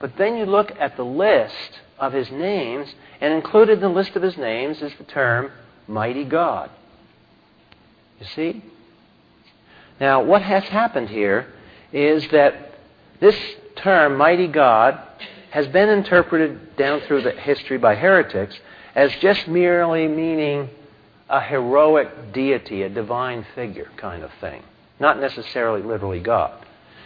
But then you look at the list of his names, and included in the list of his names is the term Mighty God. You see? Now, what has happened here is that this term, Mighty God, has been interpreted down through the history by heretics as just merely meaning a heroic deity, a divine figure kind of thing, not necessarily literally God.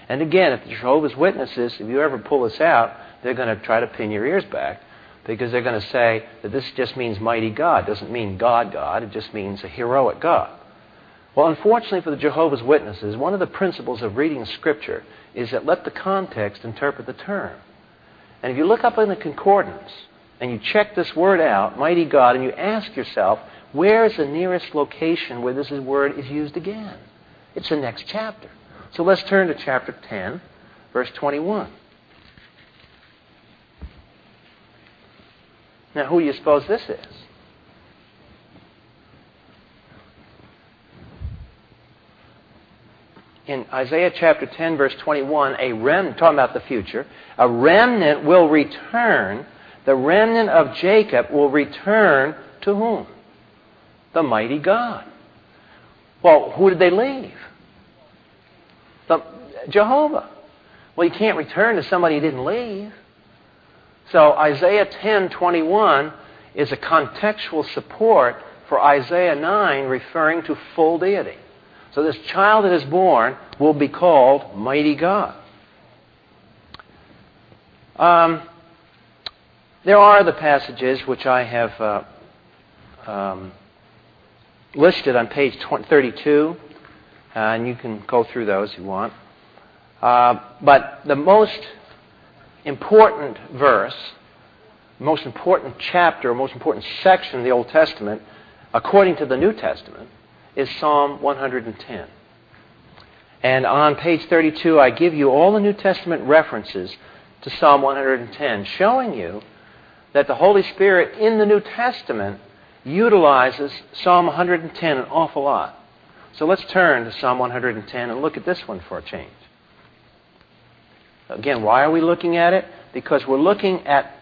And again, if the Jehovah's Witnesses, if you ever pull this out, they're going to try to pin your ears back because they're going to say that this just means mighty God. It doesn't mean God, God. It just means a heroic God. Well, unfortunately for the Jehovah's Witnesses, one of the principles of reading Scripture is that let the context interpret the term. And if you look up in the concordance and you check this word out, mighty God, and you ask yourself, where is the nearest location where this word is used again? It's the next chapter. So let's turn to chapter 10, verse 21. Now, who do you suppose this is? In Isaiah chapter 10, verse 21, a remnant, talking about the future, a remnant will return. The remnant of Jacob will return to whom? The mighty God. Well, who did they leave? The, Jehovah. Well, you can't return to somebody who didn't leave. So Isaiah 10:21 is a contextual support for Isaiah 9 referring to full deity. So this child that is born will be called mighty God. Um, there are the passages which I have uh, um, listed on page 32 uh, and you can go through those if you want. Uh, but the most important verse, most important chapter, most important section of the Old Testament, according to the New Testament, is Psalm 110. And on page 32, I give you all the New Testament references to Psalm 110, showing you that the Holy Spirit in the New Testament utilizes Psalm 110 an awful lot. So let's turn to Psalm 110 and look at this one for a change. Again, why are we looking at it? Because we're looking at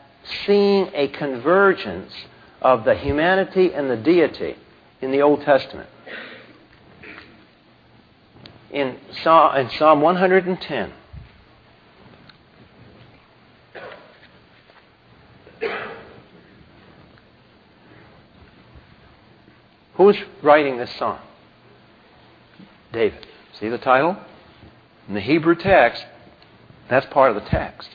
seeing a convergence of the humanity and the deity in the Old Testament. In Psalm, in Psalm 110, Who's writing this song? David. See the title? In the Hebrew text, that's part of the text.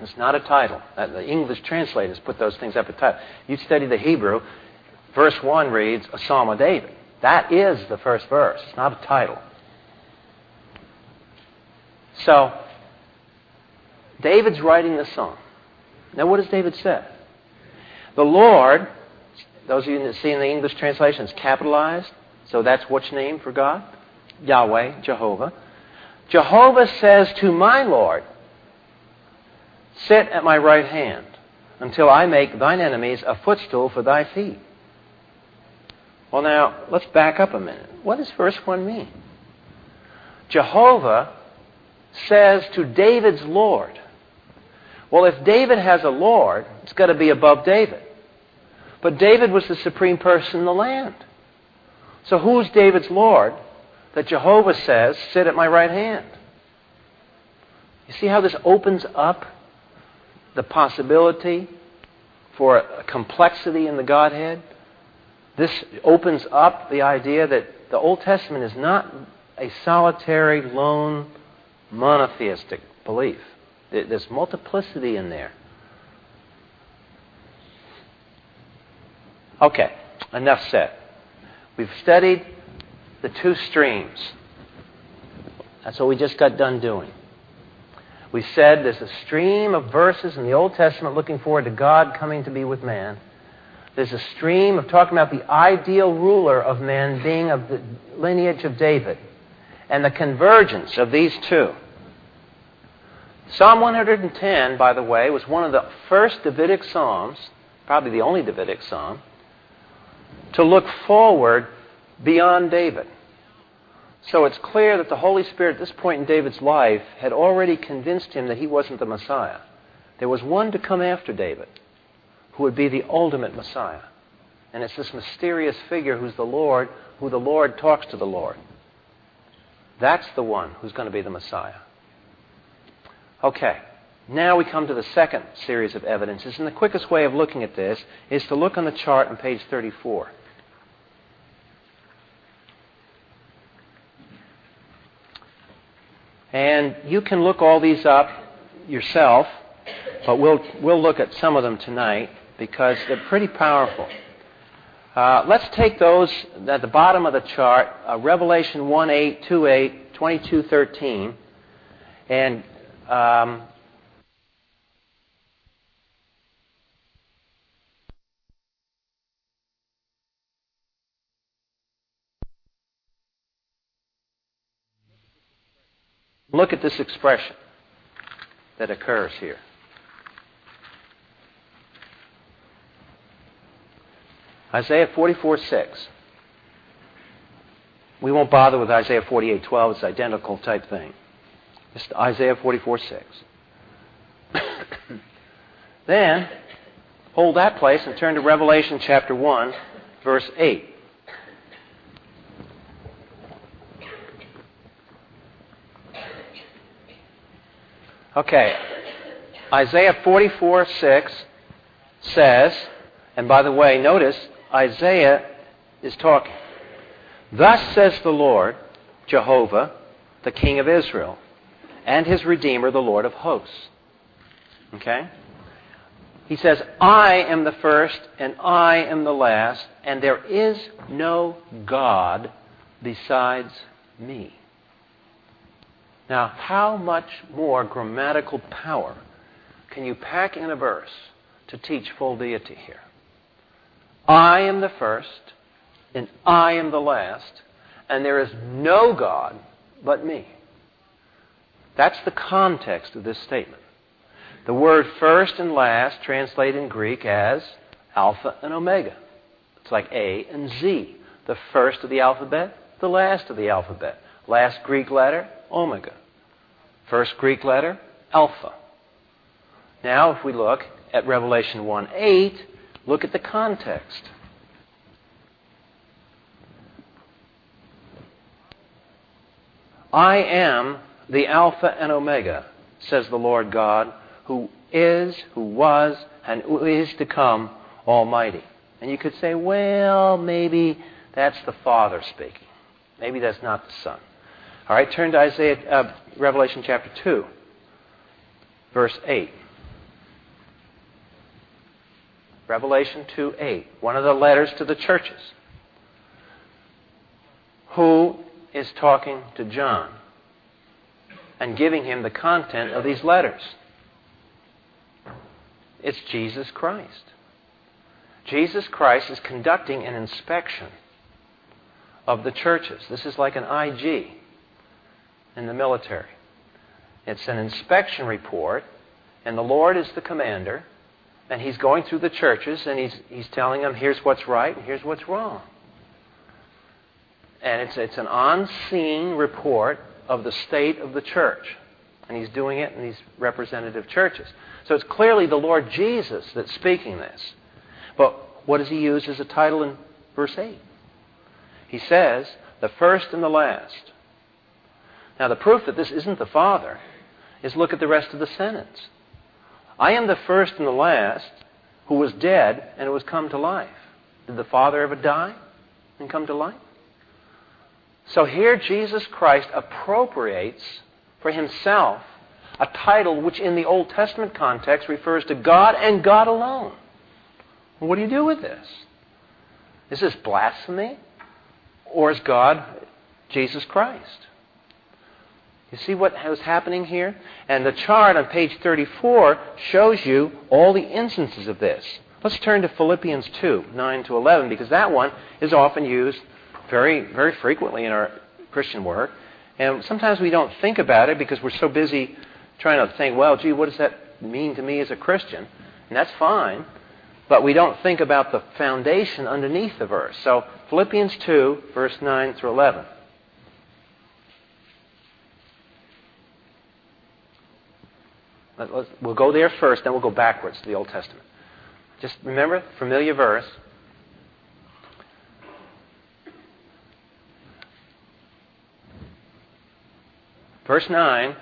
It's not a title. The English translators put those things up at title. You study the Hebrew, verse 1 reads, A Psalm of David. That is the first verse. It's not a title. So, David's writing the song. Now, what does David say? The Lord, those of you that see in the English translation, capitalized. So that's which name for God? Yahweh, Jehovah. Jehovah says to my Lord, Sit at my right hand until I make thine enemies a footstool for thy feet. Well, now, let's back up a minute. What does verse 1 mean? Jehovah says to David's Lord. Well, if David has a Lord, it's got to be above David. But David was the supreme person in the land. So who's David's Lord that Jehovah says, Sit at my right hand? You see how this opens up the possibility for a complexity in the Godhead. This opens up the idea that the Old Testament is not a solitary, lone, monotheistic belief. There's multiplicity in there. Okay, enough said. We've studied the two streams. That's what we just got done doing. We said there's a stream of verses in the Old Testament looking forward to God coming to be with man. There's a stream of talking about the ideal ruler of man being of the lineage of David and the convergence of these two. Psalm 110, by the way, was one of the first Davidic Psalms, probably the only Davidic Psalm, to look forward beyond David. So it's clear that the Holy Spirit at this point in David's life had already convinced him that he wasn't the Messiah. There was one to come after David who would be the ultimate Messiah. And it's this mysterious figure who's the Lord, who the Lord talks to the Lord. That's the one who's going to be the Messiah. Okay, now we come to the second series of evidences. And the quickest way of looking at this is to look on the chart on page 34. And you can look all these up yourself, but we'll, we'll look at some of them tonight because they're pretty powerful. Uh, let's take those at the bottom of the chart uh, Revelation 1 8, 2 8, 22 13, and um, Look at this expression that occurs here. Isaiah 44 6. We won't bother with Isaiah 48 12, it's identical type thing. Just Isaiah 44 6. then, hold that place and turn to Revelation chapter 1, verse 8. Okay. Isaiah 44 6 says, and by the way, notice Isaiah is talking. Thus says the Lord, Jehovah, the King of Israel, and his Redeemer, the Lord of hosts. Okay? He says, I am the first and I am the last, and there is no God besides me. Now, how much more grammatical power can you pack in a verse to teach full deity here? I am the first, and I am the last, and there is no God but me. That's the context of this statement. The word first and last translate in Greek as alpha and omega. It's like A and Z. The first of the alphabet, the last of the alphabet. Last Greek letter, Oh, omega. First Greek letter, alpha. Now, if we look at Revelation 1 8, look at the context. I am the Alpha and Omega, says the Lord God, who is, who was, and who is to come, Almighty. And you could say, well, maybe that's the Father speaking. Maybe that's not the Son. All right, turn to Isaiah, uh, Revelation chapter 2, verse 8. Revelation 2 8, one of the letters to the churches. Who is talking to John and giving him the content of these letters? It's Jesus Christ. Jesus Christ is conducting an inspection of the churches. This is like an IG in the military. It's an inspection report, and the Lord is the commander, and He's going through the churches, and He's, he's telling them, here's what's right and here's what's wrong. And it's, it's an on scene report of the state of the church. And He's doing it in these representative churches. So it's clearly the Lord Jesus that's speaking this. But what does He use as a title in verse 8? He says, the first and the last. Now, the proof that this isn't the Father is look at the rest of the sentence. I am the first and the last, who was dead and was come to life. Did the Father ever die and come to life? So here Jesus Christ appropriates for himself a title which in the Old Testament context refers to God and God alone. What do you do with this? Is this blasphemy? Or is God Jesus Christ? You see what was happening here? And the chart on page 34 shows you all the instances of this. Let's turn to Philippians 2, 9 to 11, because that one is often used very, very frequently in our Christian work. And sometimes we don't think about it because we're so busy trying to think, well, gee, what does that mean to me as a Christian? And that's fine, but we don't think about the foundation underneath the verse. So, Philippians 2, verse 9 through 11. We'll go there first, then we'll go backwards to the Old Testament. Just remember, familiar verse. Verse 9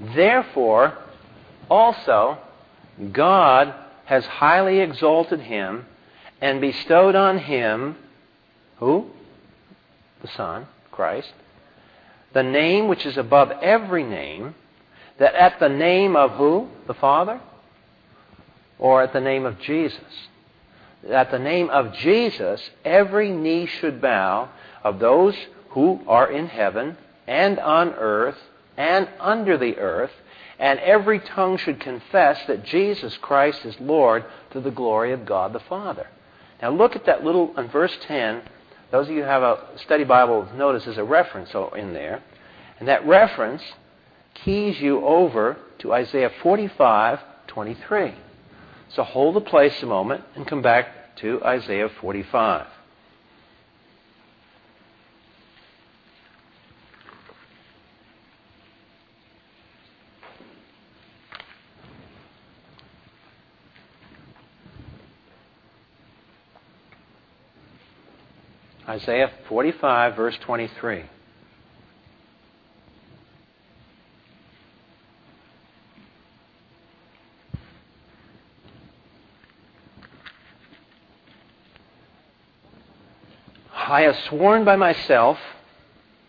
Therefore, also, God has highly exalted him and bestowed on him, who? The Son, Christ, the name which is above every name, that at the name of who? The Father? Or at the name of Jesus? At the name of Jesus, every knee should bow of those who are in heaven and on earth and under the earth, and every tongue should confess that Jesus Christ is Lord to the glory of God the Father. Now look at that little, in verse 10, those of you who have a study Bible notice there's a reference in there. And that reference keys you over to Isaiah 45, 23. So hold the place a moment and come back to Isaiah 45. Isaiah 45, verse 23. I have sworn by myself,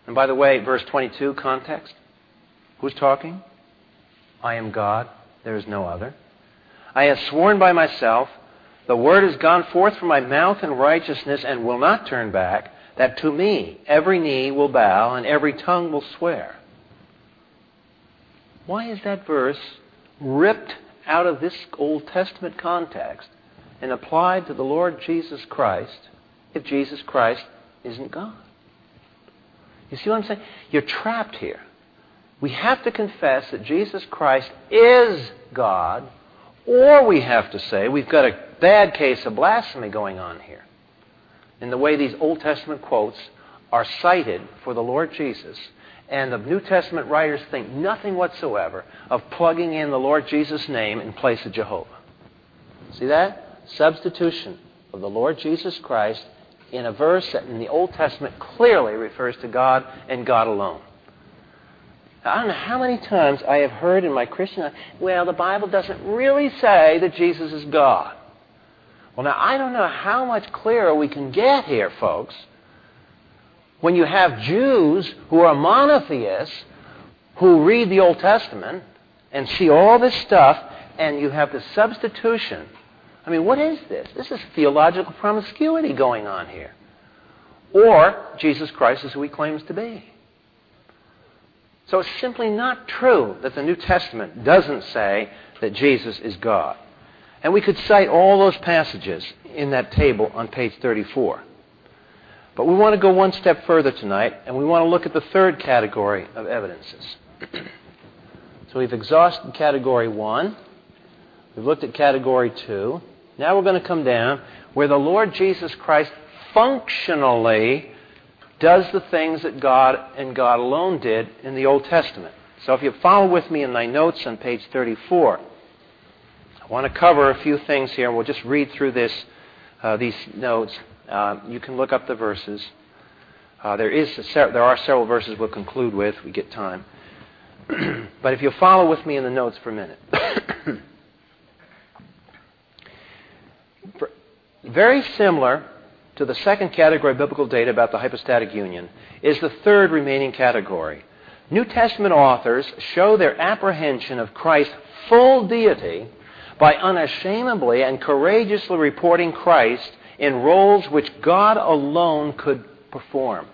and by the way, verse 22, context. Who's talking? I am God, there is no other. I have sworn by myself, the word has gone forth from my mouth in righteousness and will not turn back, that to me every knee will bow and every tongue will swear. Why is that verse ripped out of this Old Testament context and applied to the Lord Jesus Christ if Jesus Christ isn't God? You see what I'm saying? You're trapped here. We have to confess that Jesus Christ is God, or we have to say we've got a bad case of blasphemy going on here in the way these Old Testament quotes are cited for the Lord Jesus. And the New Testament writers think nothing whatsoever of plugging in the Lord Jesus' name in place of Jehovah. See that? Substitution of the Lord Jesus Christ in a verse that in the Old Testament clearly refers to God and God alone. I don't know how many times I have heard in my Christian life, well, the Bible doesn't really say that Jesus is God. Well, now, I don't know how much clearer we can get here, folks, when you have Jews who are monotheists who read the Old Testament and see all this stuff, and you have the substitution. I mean, what is this? This is theological promiscuity going on here. Or Jesus Christ is who he claims to be. So it's simply not true that the New Testament doesn't say that Jesus is God. And we could cite all those passages in that table on page 34. But we want to go one step further tonight, and we want to look at the third category of evidences. so we've exhausted category one, we've looked at category two. Now we're going to come down where the Lord Jesus Christ functionally does the things that God and God alone did in the Old Testament. So if you follow with me in my notes on page 34, I want to cover a few things here. We'll just read through this, uh, these notes. Uh, you can look up the verses. Uh, there, is there are several verses we'll conclude with. We get time. but if you'll follow with me in the notes for a minute. very similar to the second category of biblical data about the hypostatic union, is the third remaining category. New Testament authors show their apprehension of Christ's full deity by unashamedly and courageously reporting Christ in roles which God alone could perform.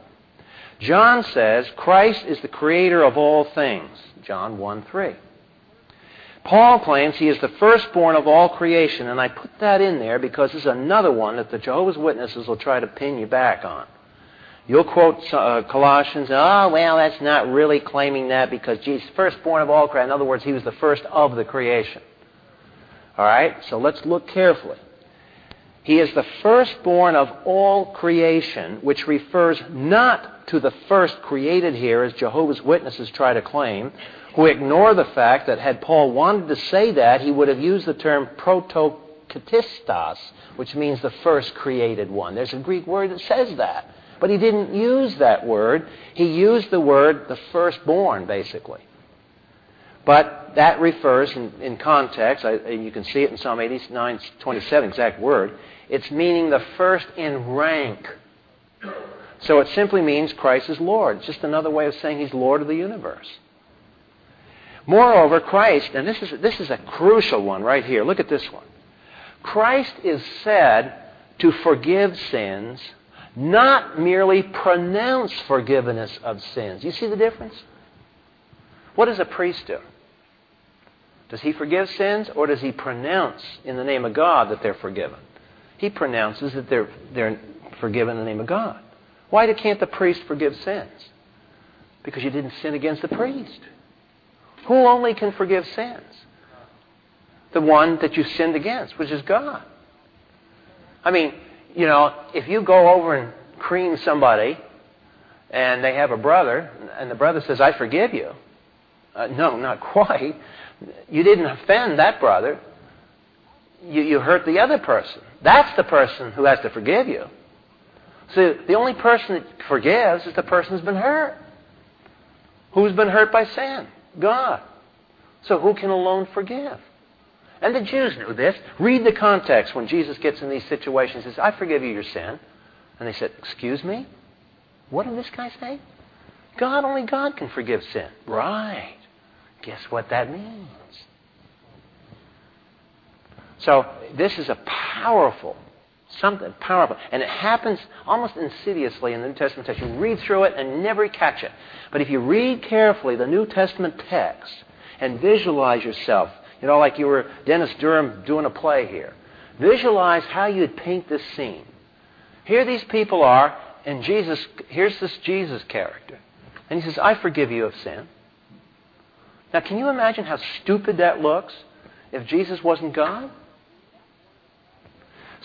John says Christ is the creator of all things. John 1 3. Paul claims he is the firstborn of all creation, and I put that in there because is another one that the Jehovah's Witnesses will try to pin you back on. You'll quote uh, Colossians, oh, well, that's not really claiming that because Jesus, firstborn of all creation. In other words, he was the first of the creation. All right? So let's look carefully. He is the firstborn of all creation, which refers not to the first created here, as Jehovah's Witnesses try to claim, who ignore the fact that had Paul wanted to say that, he would have used the term protoktistos, which means the first created one. There's a Greek word that says that. But he didn't use that word. He used the word the firstborn, basically. But that refers, in, in context, I, you can see it in Psalm 89, 27, exact word, it's meaning the first in rank. So it simply means Christ is Lord. It's just another way of saying he's Lord of the universe. Moreover, Christ, and this is, this is a crucial one right here. Look at this one. Christ is said to forgive sins, not merely pronounce forgiveness of sins. You see the difference? What does a priest do? Does he forgive sins or does he pronounce in the name of God that they're forgiven? He pronounces that they're, they're forgiven in the name of God. Why can't the priest forgive sins? Because you didn't sin against the priest. Who only can forgive sins? The one that you sinned against, which is God. I mean, you know, if you go over and cream somebody and they have a brother, and the brother says, I forgive you. Uh, no, not quite. You didn't offend that brother. You, you hurt the other person. That's the person who has to forgive you. So the only person that forgives is the person who's been hurt. Who's been hurt by sin? God. So who can alone forgive? And the Jews knew this. Read the context when Jesus gets in these situations. He says, I forgive you your sin. And they said, Excuse me? What did this guy say? God, only God can forgive sin. Right. Guess what that means? So this is a powerful, something powerful. And it happens almost insidiously in the New Testament text. You read through it and never catch it. But if you read carefully the New Testament text and visualize yourself, you know, like you were Dennis Durham doing a play here, visualize how you'd paint this scene. Here these people are, and Jesus, here's this Jesus character. And he says, I forgive you of sin. Now, can you imagine how stupid that looks if Jesus wasn't God?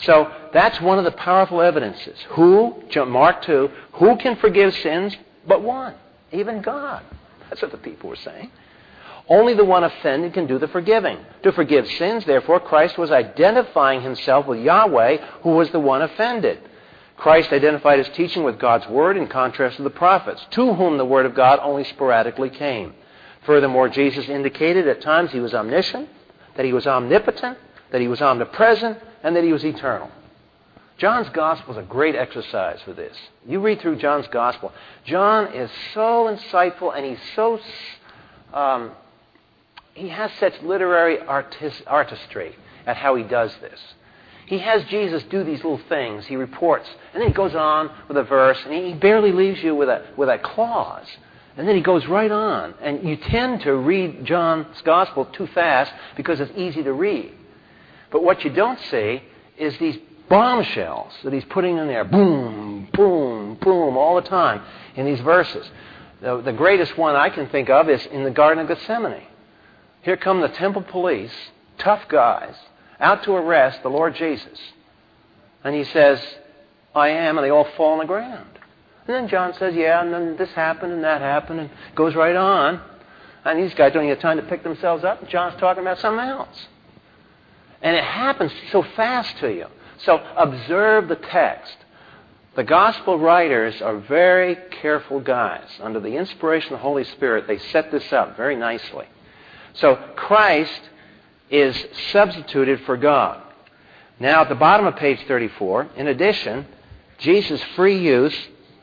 So that's one of the powerful evidences. Who, Mark 2, who can forgive sins but one? Even God. That's what the people were saying. Only the one offended can do the forgiving. To forgive sins, therefore, Christ was identifying himself with Yahweh, who was the one offended. Christ identified his teaching with God's word in contrast to the prophets, to whom the word of God only sporadically came. Furthermore, Jesus indicated at times he was omniscient, that he was omnipotent, that he was omnipresent, and that he was eternal. John's gospel is a great exercise for this. You read through John's gospel. John is so insightful and he's so, um, he has such literary artis- artistry at how he does this. He has Jesus do these little things. He reports, and then he goes on with a verse, and he barely leaves you with a, with a clause. And then he goes right on. And you tend to read John's gospel too fast because it's easy to read. But what you don't see is these bombshells that he's putting in there. Boom, boom, boom, all the time in these verses. The, the greatest one I can think of is in the Garden of Gethsemane. Here come the temple police, tough guys, out to arrest the Lord Jesus. And he says, I am, and they all fall on the ground. And then John says, Yeah, and then this happened and that happened, and goes right on. And these guys don't even have time to pick themselves up. John's talking about something else. And it happens so fast to you. So observe the text. The gospel writers are very careful guys. Under the inspiration of the Holy Spirit, they set this up very nicely. So Christ is substituted for God. Now, at the bottom of page 34, in addition, Jesus' free use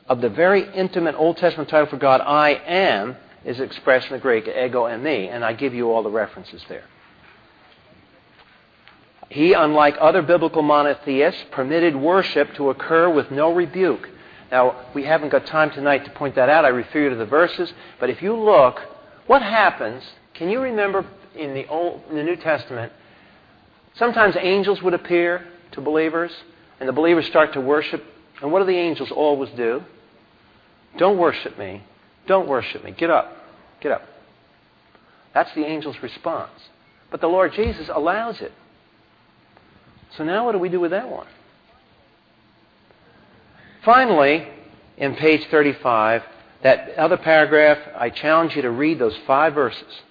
of the very intimate Old Testament title for God, I am, is expressed in the Greek, ego eimi, and I give you all the references there. He, unlike other biblical monotheists, permitted worship to occur with no rebuke. Now, we haven't got time tonight to point that out. I refer you to the verses. But if you look, what happens, can you remember in the, Old, in the New Testament, sometimes angels would appear to believers, and the believers start to worship. And what do the angels always do? Don't worship me. Don't worship me. Get up. Get up. That's the angel's response. But the Lord Jesus allows it. So now what do we do with that one? Finally, in page 35, that other paragraph, I challenge you to read those five verses.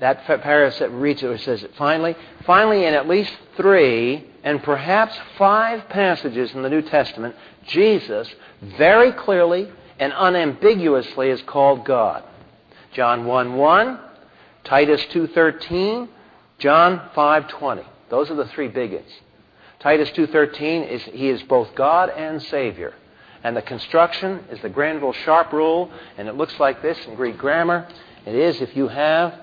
That paragraph that reads it says it finally, finally, in at least three and perhaps five passages in the New Testament, Jesus very clearly and unambiguously is called God. John 1 1, Titus 2.13, John 5.20. Those are the three biggest. Titus 2.13 is he is both God and Savior. And the construction is the Granville Sharp rule, and it looks like this in Greek grammar. It is if you have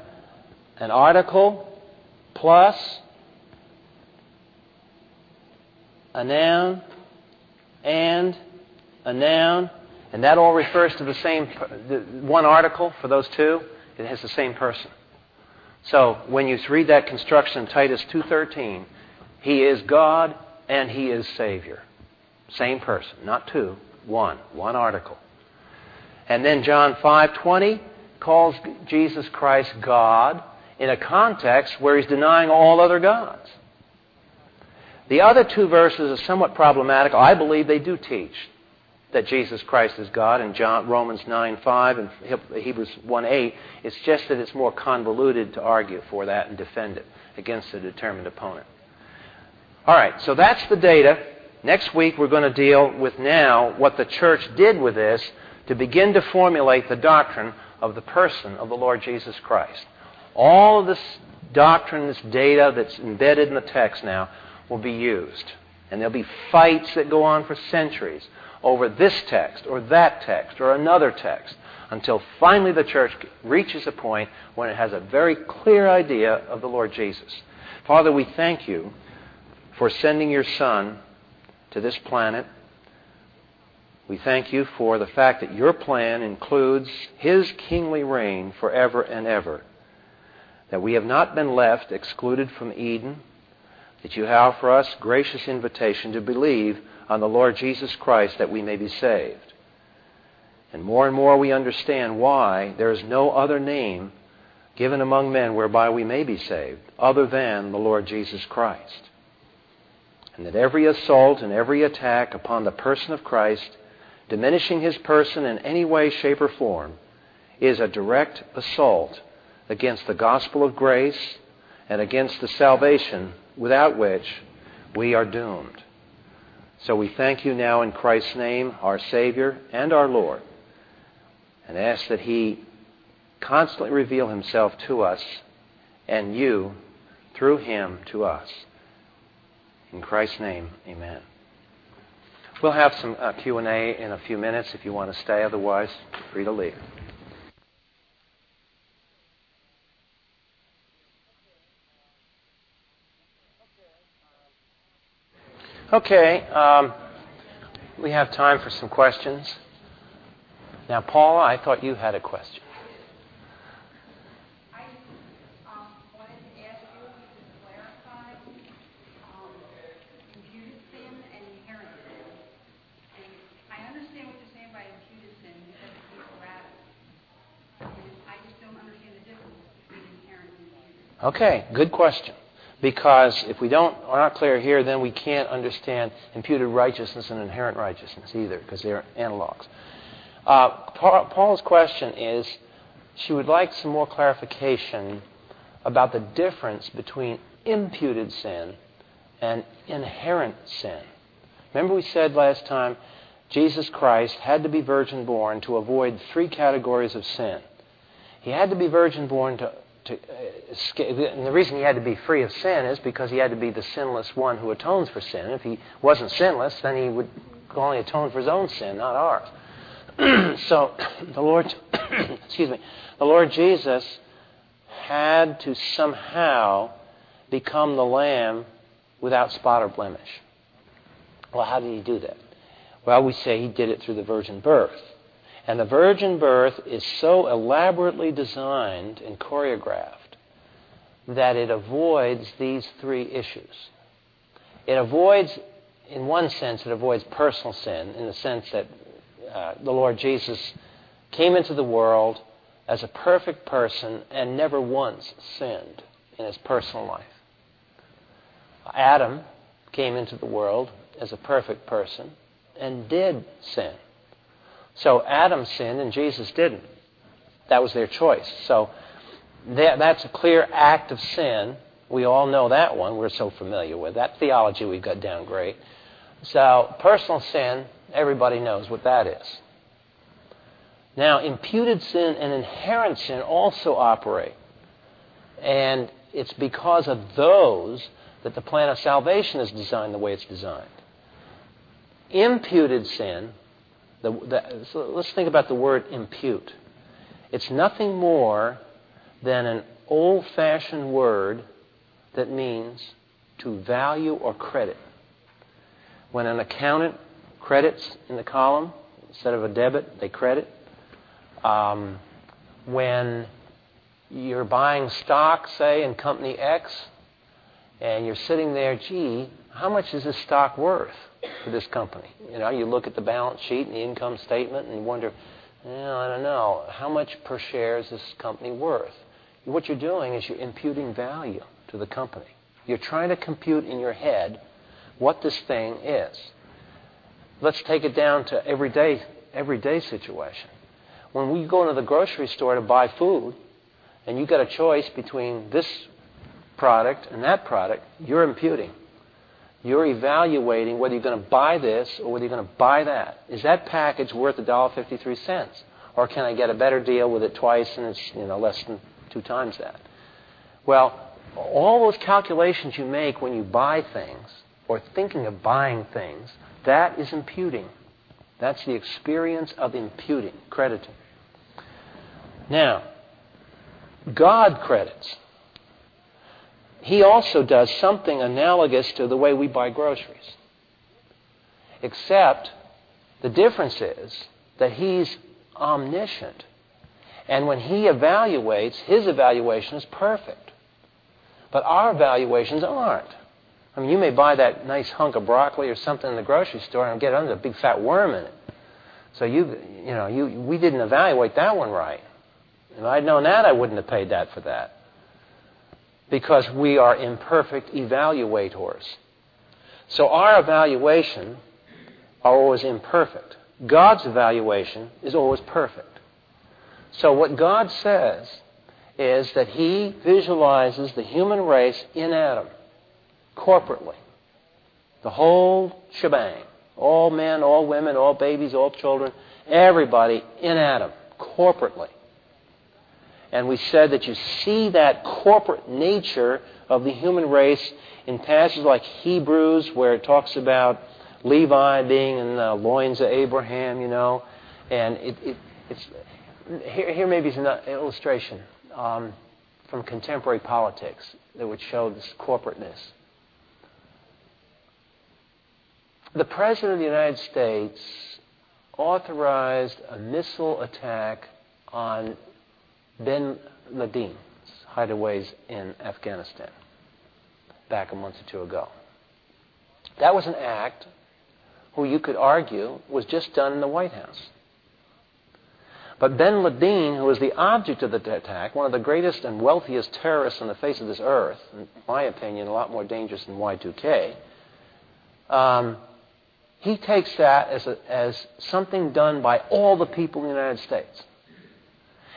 an article plus a noun and a noun, and that all refers to the same one article for those two. It has the same person. So when you read that construction Titus 2:13, he is God and he is Savior. Same person, not two, one, one article. And then John 5:20 calls Jesus Christ God in a context where he's denying all other gods. The other two verses are somewhat problematic. I believe they do teach that Jesus Christ is God in John, Romans 9 5 and Hebrews 1 8. It's just that it's more convoluted to argue for that and defend it against a determined opponent. All right, so that's the data. Next week we're going to deal with now what the church did with this to begin to formulate the doctrine of the person of the Lord Jesus Christ. All of this doctrine, this data that's embedded in the text now will be used. And there'll be fights that go on for centuries over this text or that text or another text until finally the church reaches a point when it has a very clear idea of the Lord Jesus. Father, we thank you for sending your Son to this planet. We thank you for the fact that your plan includes his kingly reign forever and ever. That we have not been left excluded from Eden, that you have for us gracious invitation to believe on the Lord Jesus Christ that we may be saved. And more and more we understand why there is no other name given among men whereby we may be saved other than the Lord Jesus Christ. And that every assault and every attack upon the person of Christ, diminishing his person in any way, shape, or form, is a direct assault against the gospel of grace and against the salvation without which we are doomed. So we thank you now in Christ's name, our Savior and our Lord, and ask that He constantly reveal Himself to us and you through Him to us. In Christ's name, amen. We'll have some uh, Q&A in a few minutes if you want to stay. Otherwise, free to leave. Okay, um, we have time for some questions. Now, Paula, I thought you had a question. Okay, good question. Because if we don't are not clear here, then we can't understand imputed righteousness and inherent righteousness either, because they're analogs. Uh, Paula's question is she would like some more clarification about the difference between imputed sin and inherent sin. Remember, we said last time Jesus Christ had to be virgin born to avoid three categories of sin. He had to be virgin born to to uh, escape. And the reason he had to be free of sin is because he had to be the sinless one who atones for sin. If he wasn't sinless, then he would only atone for his own sin, not ours. so the Lord, excuse me, the Lord Jesus had to somehow become the lamb without spot or blemish. Well, how did he do that? Well, we say he did it through the virgin birth. And the virgin birth is so elaborately designed and choreographed that it avoids these three issues. It avoids, in one sense, it avoids personal sin, in the sense that uh, the Lord Jesus came into the world as a perfect person and never once sinned in his personal life. Adam came into the world as a perfect person and did sin. So Adam sinned and Jesus didn't. That was their choice. So that, that's a clear act of sin. We all know that one. We're so familiar with that theology. We've got down great. So personal sin, everybody knows what that is. Now, imputed sin and inherent sin also operate. And it's because of those that the plan of salvation is designed the way it's designed. Imputed sin, the, the, so let's think about the word impute. It's nothing more than an old fashioned word that means to value or credit. When an accountant credits in the column, instead of a debit, they credit. Um, when you're buying stock, say, in company X, and you're sitting there, gee, how much is this stock worth for this company? You know, you look at the balance sheet and the income statement and you wonder, well, I don't know, how much per share is this company worth? What you're doing is you're imputing value to the company. You're trying to compute in your head what this thing is. Let's take it down to everyday everyday situation. When we go into the grocery store to buy food, and you've got a choice between this product and that product, you're imputing. You're evaluating whether you're going to buy this or whether you're going to buy that. Is that package worth $1.53? Or can I get a better deal with it twice and it's you know less than two times that? Well, all those calculations you make when you buy things or thinking of buying things, that is imputing. That's the experience of imputing, crediting. Now, God credits he also does something analogous to the way we buy groceries. Except the difference is that he's omniscient. And when he evaluates, his evaluation is perfect. But our evaluations aren't. I mean, you may buy that nice hunk of broccoli or something in the grocery store and get under a big fat worm in it. So you, you know, you, we didn't evaluate that one right. If I'd known that, I wouldn't have paid that for that because we are imperfect evaluators. So our evaluation are always imperfect. God's evaluation is always perfect. So what God says is that He visualizes the human race in Adam, corporately. The whole shebang. All men, all women, all babies, all children, everybody in Adam, corporately. And we said that you see that corporate nature of the human race in passages like Hebrews, where it talks about Levi being in the loins of Abraham, you know. And it, it, it's, here, here maybe is an illustration um, from contemporary politics that would show this corporateness. The President of the United States authorized a missile attack on bin Laden's hideaways in Afghanistan back a month or two ago. That was an act who you could argue was just done in the White House. But bin Laden, who was the object of the attack, one of the greatest and wealthiest terrorists on the face of this earth, in my opinion, a lot more dangerous than Y2K, um, he takes that as, a, as something done by all the people in the United States.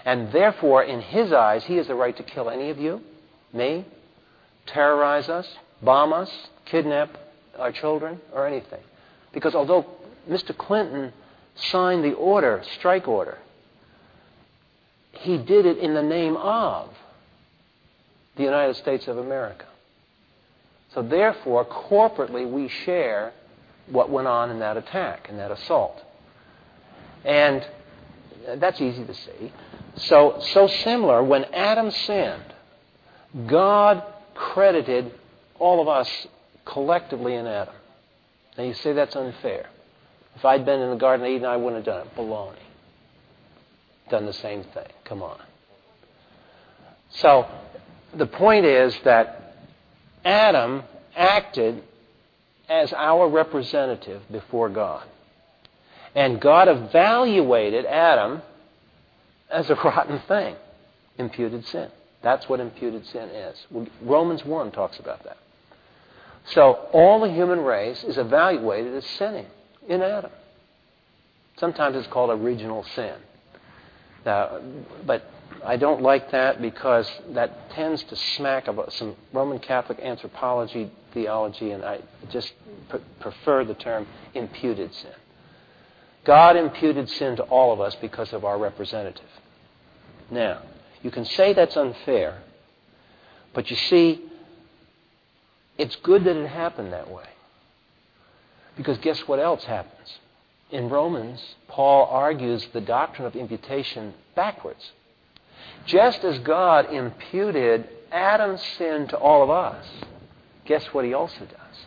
And therefore, in his eyes, he has the right to kill any of you, me, terrorize us, bomb us, kidnap our children, or anything. Because although Mr. Clinton signed the order, strike order, he did it in the name of the United States of America. So therefore, corporately, we share what went on in that attack, in that assault. And that's easy to see. So, so similar, when Adam sinned, God credited all of us collectively in Adam. Now you say that's unfair. If I'd been in the Garden of Eden, I wouldn't have done it. Baloney. Done the same thing. Come on. So the point is that Adam acted as our representative before God. And God evaluated Adam as a rotten thing, imputed sin. That's what imputed sin is. Romans 1 talks about that. So all the human race is evaluated as sinning in Adam. Sometimes it's called original sin. Now, but I don't like that because that tends to smack of some Roman Catholic anthropology theology, and I just prefer the term imputed sin. God imputed sin to all of us because of our representative. Now, you can say that's unfair, but you see, it's good that it happened that way. Because guess what else happens? In Romans, Paul argues the doctrine of imputation backwards. Just as God imputed Adam's sin to all of us, guess what he also does?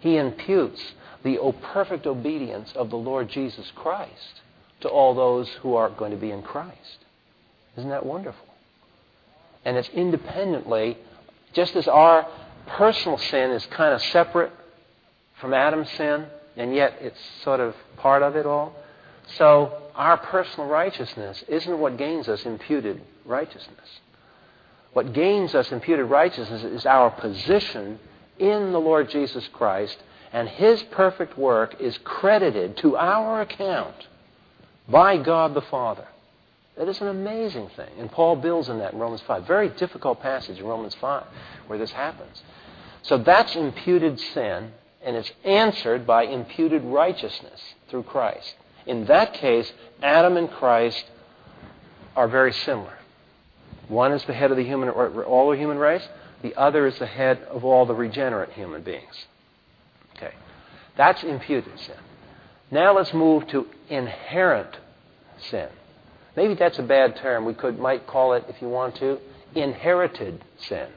He imputes the perfect obedience of the Lord Jesus Christ to all those who are going to be in Christ. Isn't that wonderful? And it's independently, just as our personal sin is kind of separate from Adam's sin, and yet it's sort of part of it all. So our personal righteousness isn't what gains us imputed righteousness. What gains us imputed righteousness is our position in the Lord Jesus Christ, and His perfect work is credited to our account by God the Father. That is an amazing thing. And Paul builds on that in Romans 5. Very difficult passage in Romans 5 where this happens. So that's imputed sin, and it's answered by imputed righteousness through Christ. In that case, Adam and Christ are very similar. One is the head of the human, all the human race. The other is the head of all the regenerate human beings. Okay. That's imputed sin. Now let's move to inherent sin. Maybe that's a bad term. We could might call it, if you want to, inherited sin.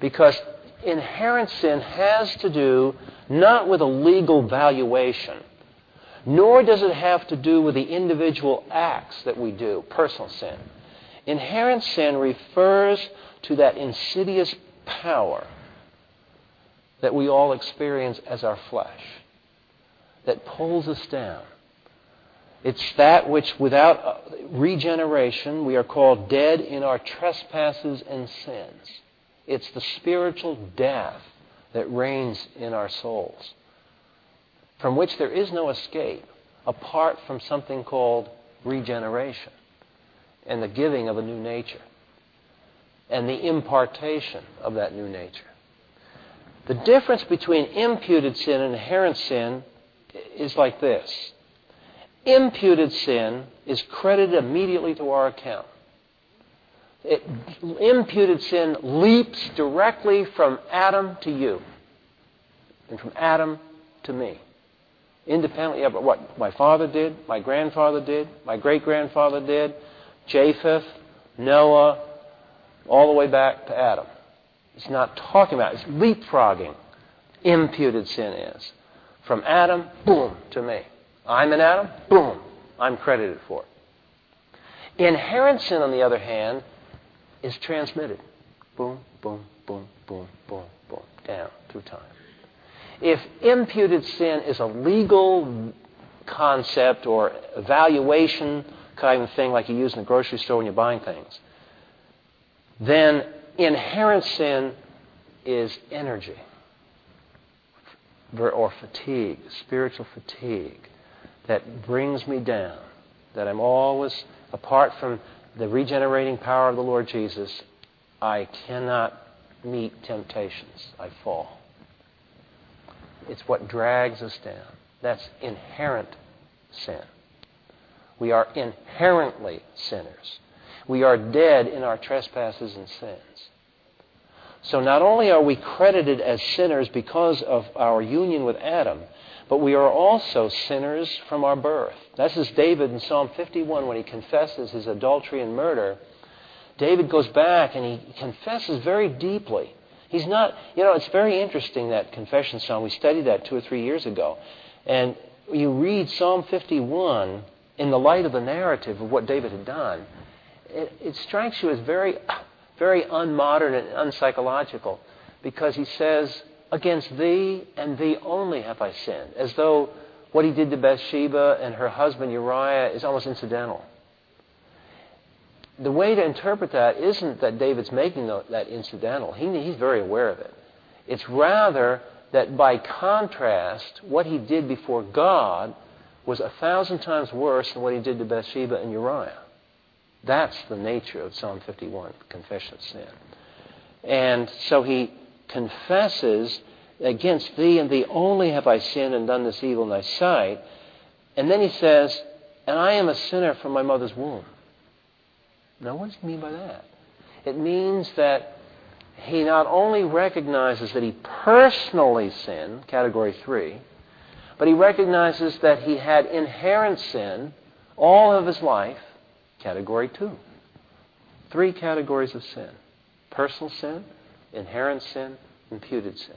Because inherent sin has to do not with a legal valuation, nor does it have to do with the individual acts that we do, personal sin. Inherent sin refers to that insidious power that we all experience as our flesh that pulls us down. It's that which, without regeneration, we are called dead in our trespasses and sins. It's the spiritual death that reigns in our souls, from which there is no escape apart from something called regeneration and the giving of a new nature and the impartation of that new nature. The difference between imputed sin and inherent sin is like this imputed sin is credited immediately to our account. It, imputed sin leaps directly from Adam to you and from Adam to me. Independently of what my father did, my grandfather did, my great grandfather did, Japheth, Noah, all the way back to Adam. It's not talking about it, it's leapfrogging. Imputed sin is. From Adam, boom, to me. I'm an atom, boom, I'm credited for it. Inherent sin, on the other hand, is transmitted. Boom, boom, boom, boom, boom, boom, down through time. If imputed sin is a legal concept or evaluation kind of thing like you use in the grocery store when you're buying things, then inherent sin is energy or fatigue, spiritual fatigue that brings me down, that I'm always, apart from the regenerating power of the Lord Jesus, I cannot meet temptations. I fall. It's what drags us down. That's inherent sin. We are inherently sinners. We are dead in our trespasses and sins. So not only are we credited as sinners because of our union with Adam, but we are also sinners from our birth. This is David in Psalm 51 when he confesses his adultery and murder. David goes back and he confesses very deeply. He's not, you know, it's very interesting that confession psalm. We studied that two or three years ago. And you read Psalm 51 in the light of the narrative of what David had done, it, it strikes you as very, very unmodern and unpsychological because he says, Against thee and thee only have I sinned, as though what he did to Bathsheba and her husband Uriah is almost incidental. The way to interpret that isn't that David's making that incidental. He, he's very aware of it. It's rather that by contrast, what he did before God was a thousand times worse than what he did to Bathsheba and Uriah. That's the nature of Psalm 51, confession of sin. And so he confesses, Against thee and thee only have I sinned and done this evil in thy sight. And then he says, And I am a sinner from my mother's womb. Now, what does he mean by that? It means that he not only recognizes that he personally sinned, category three, but he recognizes that he had inherent sin all of his life, category two. Three categories of sin personal sin, inherent sin, imputed sin.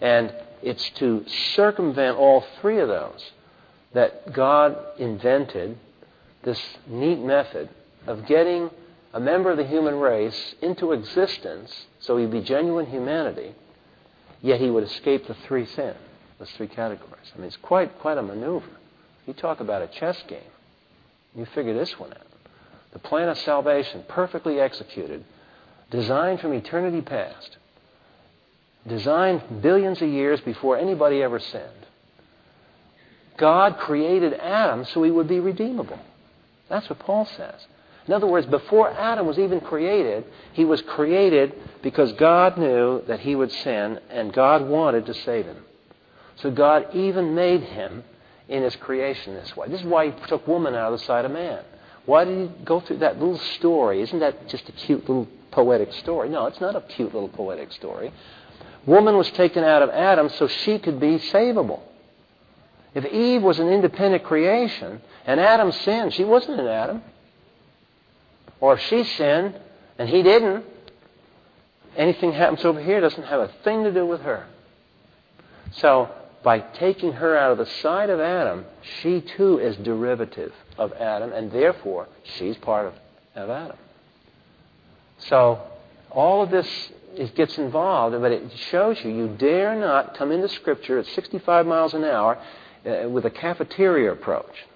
And it's to circumvent all three of those that God invented this neat method of getting a member of the human race into existence so he'd be genuine humanity, yet he would escape the three sins, those three categories. I mean, it's quite, quite a maneuver. You talk about a chess game. You figure this one out. The plan of salvation, perfectly executed, designed from eternity past, designed billions of years before anybody ever sinned. God created Adam so he would be redeemable. That's what Paul says. In other words, before Adam was even created, he was created because God knew that he would sin and God wanted to save him. So God even made him in his creation this way. This is why he took woman out of the side of man. Why did he go through that little story? Isn't that just a cute little poetic story? No, it's not a cute little poetic story. Woman was taken out of Adam so she could be savable. If Eve was an independent creation and Adam sinned, she wasn't an Adam. Or if she sinned and he didn't, anything happens over here doesn't have a thing to do with her. So, by taking her out of the side of Adam, she too is derivative of Adam, and therefore she's part of, of Adam. So, all of this it gets involved, but it shows you you dare not come into Scripture at 65 miles an hour uh, with a cafeteria approach.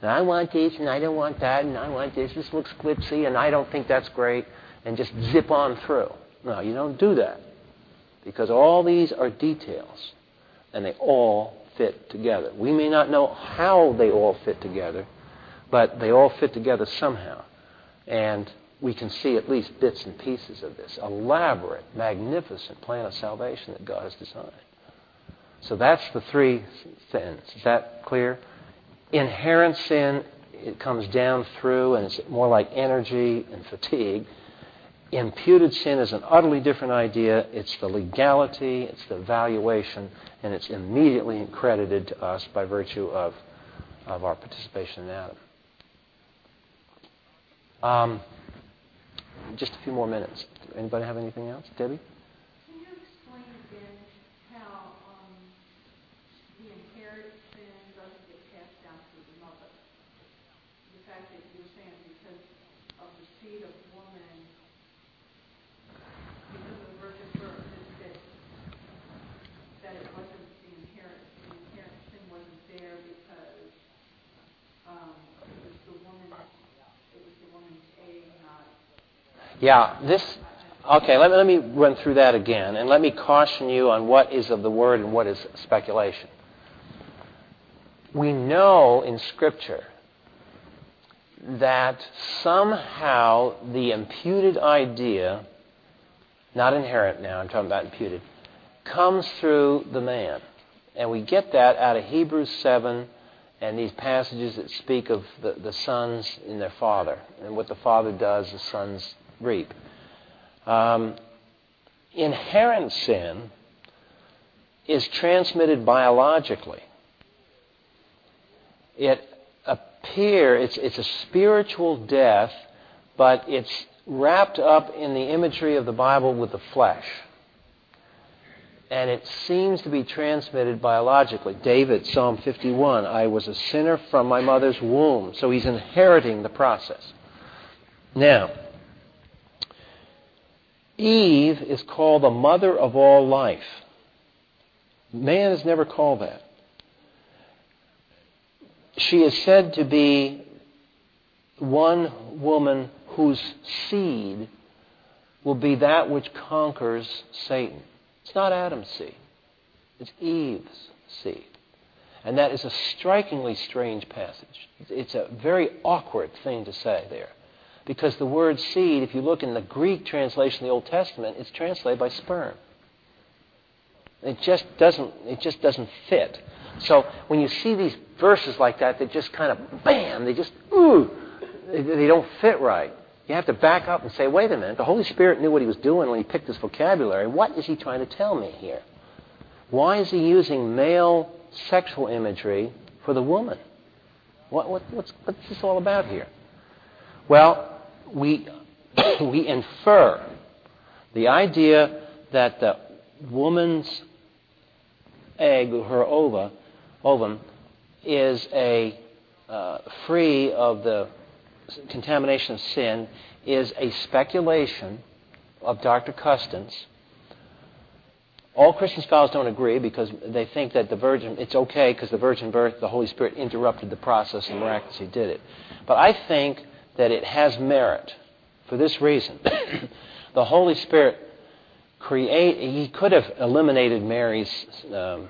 And I want this, and I don't want that, and I want this. This looks glitzy, and I don't think that's great, and just zip on through. No, you don't do that. Because all these are details, and they all fit together. We may not know how they all fit together, but they all fit together somehow. And we can see at least bits and pieces of this elaborate, magnificent plan of salvation that God has designed. So that's the three sins. Is that clear? Inherent sin, it comes down through and it's more like energy and fatigue. Imputed sin is an utterly different idea. It's the legality, it's the valuation, and it's immediately credited to us by virtue of, of our participation in Adam. Um, just a few more minutes. Anybody have anything else? Debbie? Yeah, this. Okay, let me, let me run through that again, and let me caution you on what is of the Word and what is speculation. We know in Scripture that somehow the imputed idea, not inherent now, I'm talking about imputed, comes through the man. And we get that out of Hebrews 7 and these passages that speak of the, the sons in their father and what the father does, the sons reap. Um, inherent sin is transmitted biologically. It appear it's, it's a spiritual death, but it's wrapped up in the imagery of the Bible with the flesh. And it seems to be transmitted biologically. David, Psalm 51, I was a sinner from my mother's womb. So he's inheriting the process. Now, Eve is called the mother of all life. Man is never called that. She is said to be one woman whose seed will be that which conquers Satan. It's not Adam's seed, it's Eve's seed. And that is a strikingly strange passage. It's a very awkward thing to say there. Because the word seed, if you look in the Greek translation of the Old Testament, it's translated by sperm. It just doesn't, it just doesn't fit. So when you see these verses like that, they just kind of, bam, they just, ooh, they don't fit right. You have to back up and say, wait a minute, the Holy Spirit knew what he was doing when he picked this vocabulary. What is he trying to tell me here? Why is he using male sexual imagery for the woman? What, what, what's, what's this all about here? Well, we, we infer the idea that the woman's egg, her ova, ovum, is a uh, free of the contamination of sin is a speculation of Dr. Custance. All Christian scholars don't agree because they think that the virgin, it's okay because the virgin birth, the Holy Spirit interrupted the process and miraculously did it. But I think that it has merit for this reason. the Holy Spirit create, he could have eliminated Mary's, um,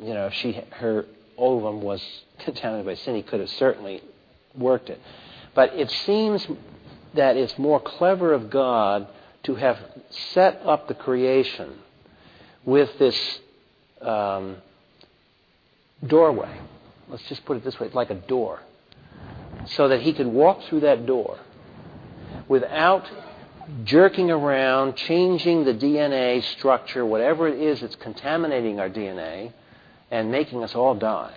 you know, if she, her ovum was contaminated by sin, he could have certainly worked it. But it seems that it's more clever of God to have set up the creation with this um, doorway. Let's just put it this way it's like a door. So that he could walk through that door without jerking around, changing the DNA structure, whatever it is that's contaminating our DNA and making us all die.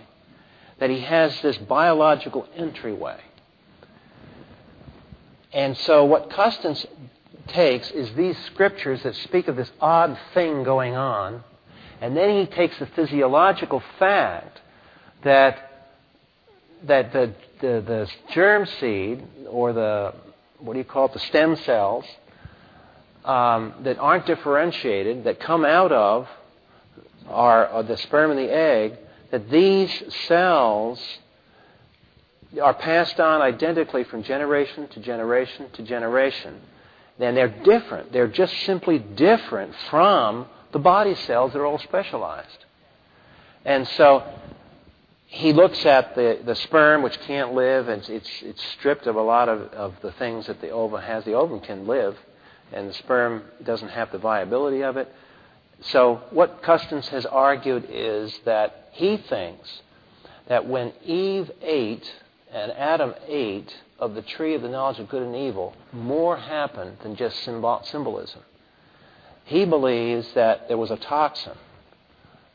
That he has this biological entryway and so, what Custance takes is these scriptures that speak of this odd thing going on, and then he takes the physiological fact that, that the, the, the germ seed, or the, what do you call it, the stem cells, um, that aren't differentiated, that come out of are the sperm and the egg, that these cells are passed on identically from generation to generation to generation. And they're different. They're just simply different from the body cells that are all specialized. And so he looks at the, the sperm, which can't live, and it's, it's stripped of a lot of, of the things that the ovum has. The ovum can live, and the sperm doesn't have the viability of it. So, what Custance has argued is that he thinks that when Eve ate and Adam ate of the tree of the knowledge of good and evil, more happened than just symbol- symbolism. He believes that there was a toxin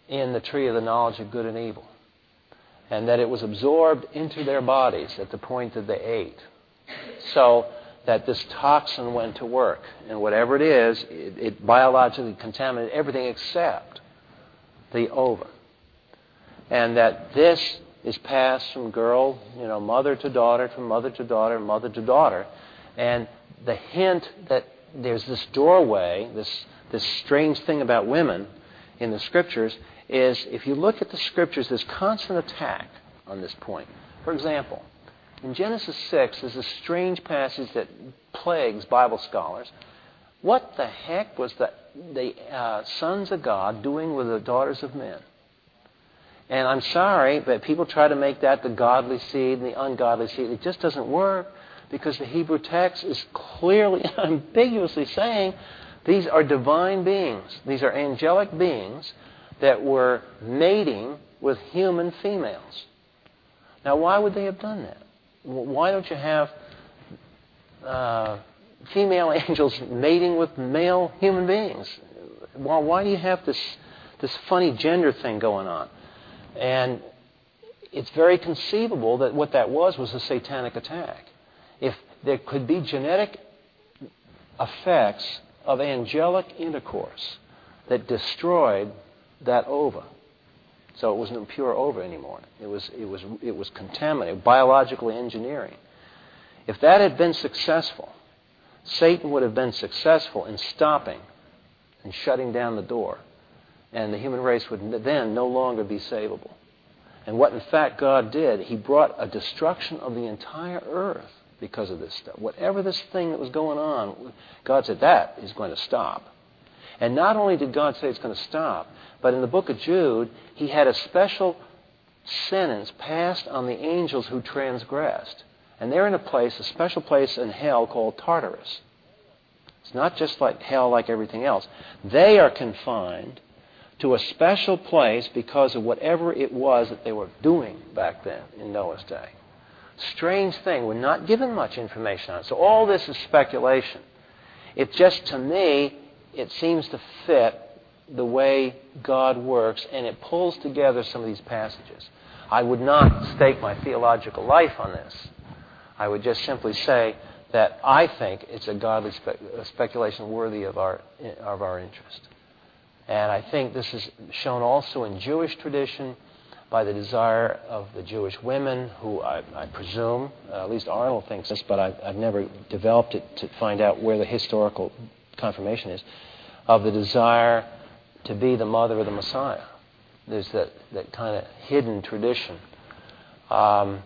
in the tree of the knowledge of good and evil, and that it was absorbed into their bodies at the point that they ate. So that this toxin went to work, and whatever it is, it, it biologically contaminated everything except the ova. And that this is passed from girl, you know, mother to daughter, from mother to daughter, mother to daughter. And the hint that there's this doorway, this, this strange thing about women in the scriptures, is if you look at the scriptures, there's constant attack on this point. For example, in Genesis 6, there's a strange passage that plagues Bible scholars. What the heck was the, the uh, sons of God doing with the daughters of men? And I'm sorry, but people try to make that the godly seed and the ungodly seed. It just doesn't work because the Hebrew text is clearly, ambiguously saying these are divine beings. These are angelic beings that were mating with human females. Now, why would they have done that? Why don't you have uh, female angels mating with male human beings? well, why do you have this, this funny gender thing going on? And it's very conceivable that what that was was a satanic attack. If there could be genetic effects of angelic intercourse that destroyed that ova, so it wasn't pure ova anymore. It was, it was, it was contaminated, biologically engineering. If that had been successful, Satan would have been successful in stopping and shutting down the door, and the human race would then no longer be savable. And what in fact God did, He brought a destruction of the entire earth because of this stuff. Whatever this thing that was going on, God said that is going to stop. And not only did God say it's going to stop, but in the book of Jude, He had a special sentence passed on the angels who transgressed. And they're in a place, a special place in hell called Tartarus. It's not just like hell like everything else. They are confined to a special place because of whatever it was that they were doing back then in Noah's day. Strange thing. We're not given much information on it. So all this is speculation. It just, to me, it seems to fit the way God works, and it pulls together some of these passages. I would not stake my theological life on this. I would just simply say that I think it's a godly spe- speculation worthy of our, of our interest. And I think this is shown also in Jewish tradition by the desire of the Jewish women, who I, I presume, uh, at least Arnold thinks this, but I've, I've never developed it to find out where the historical confirmation is, of the desire to be the mother of the Messiah. There's that, that kind of hidden tradition. Um,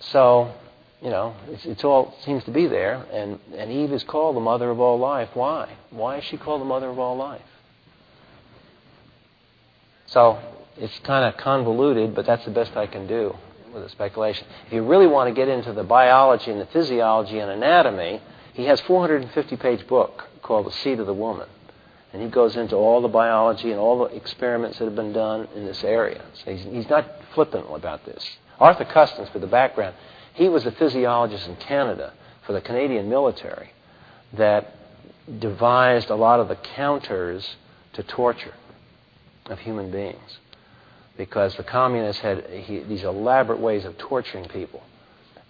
so, you know, it's, it's all seems to be there, and, and Eve is called the mother of all life. Why? Why is she called the mother of all life? So it's kind of convoluted, but that's the best I can do with the speculation. If you really want to get into the biology and the physiology and anatomy, he has 450 page book called The Seed of the Woman. And he goes into all the biology and all the experiments that have been done in this area. So he's, he's not flippant about this. Arthur Custance, for the background, he was a physiologist in Canada for the Canadian military that devised a lot of the counters to torture of human beings because the communists had he, these elaborate ways of torturing people.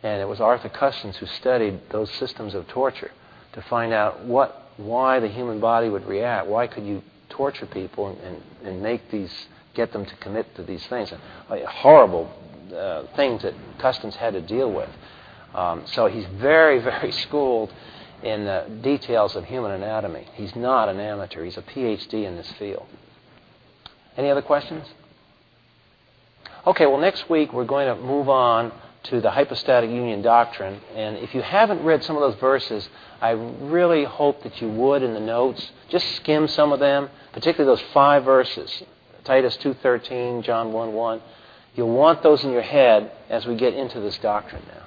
And it was Arthur Custance who studied those systems of torture to find out what, why the human body would react. Why could you torture people and, and, and make these, get them to commit to these things? Uh, horrible uh, things that Custance had to deal with. Um, so he's very, very schooled in the details of human anatomy. He's not an amateur. He's a PhD in this field. Any other questions? Okay, well, next week we're going to move on to the hypostatic union doctrine. And if you haven't read some of those verses, I really hope that you would in the notes. Just skim some of them, particularly those five verses Titus 2.13, John 1.1. You'll want those in your head as we get into this doctrine now.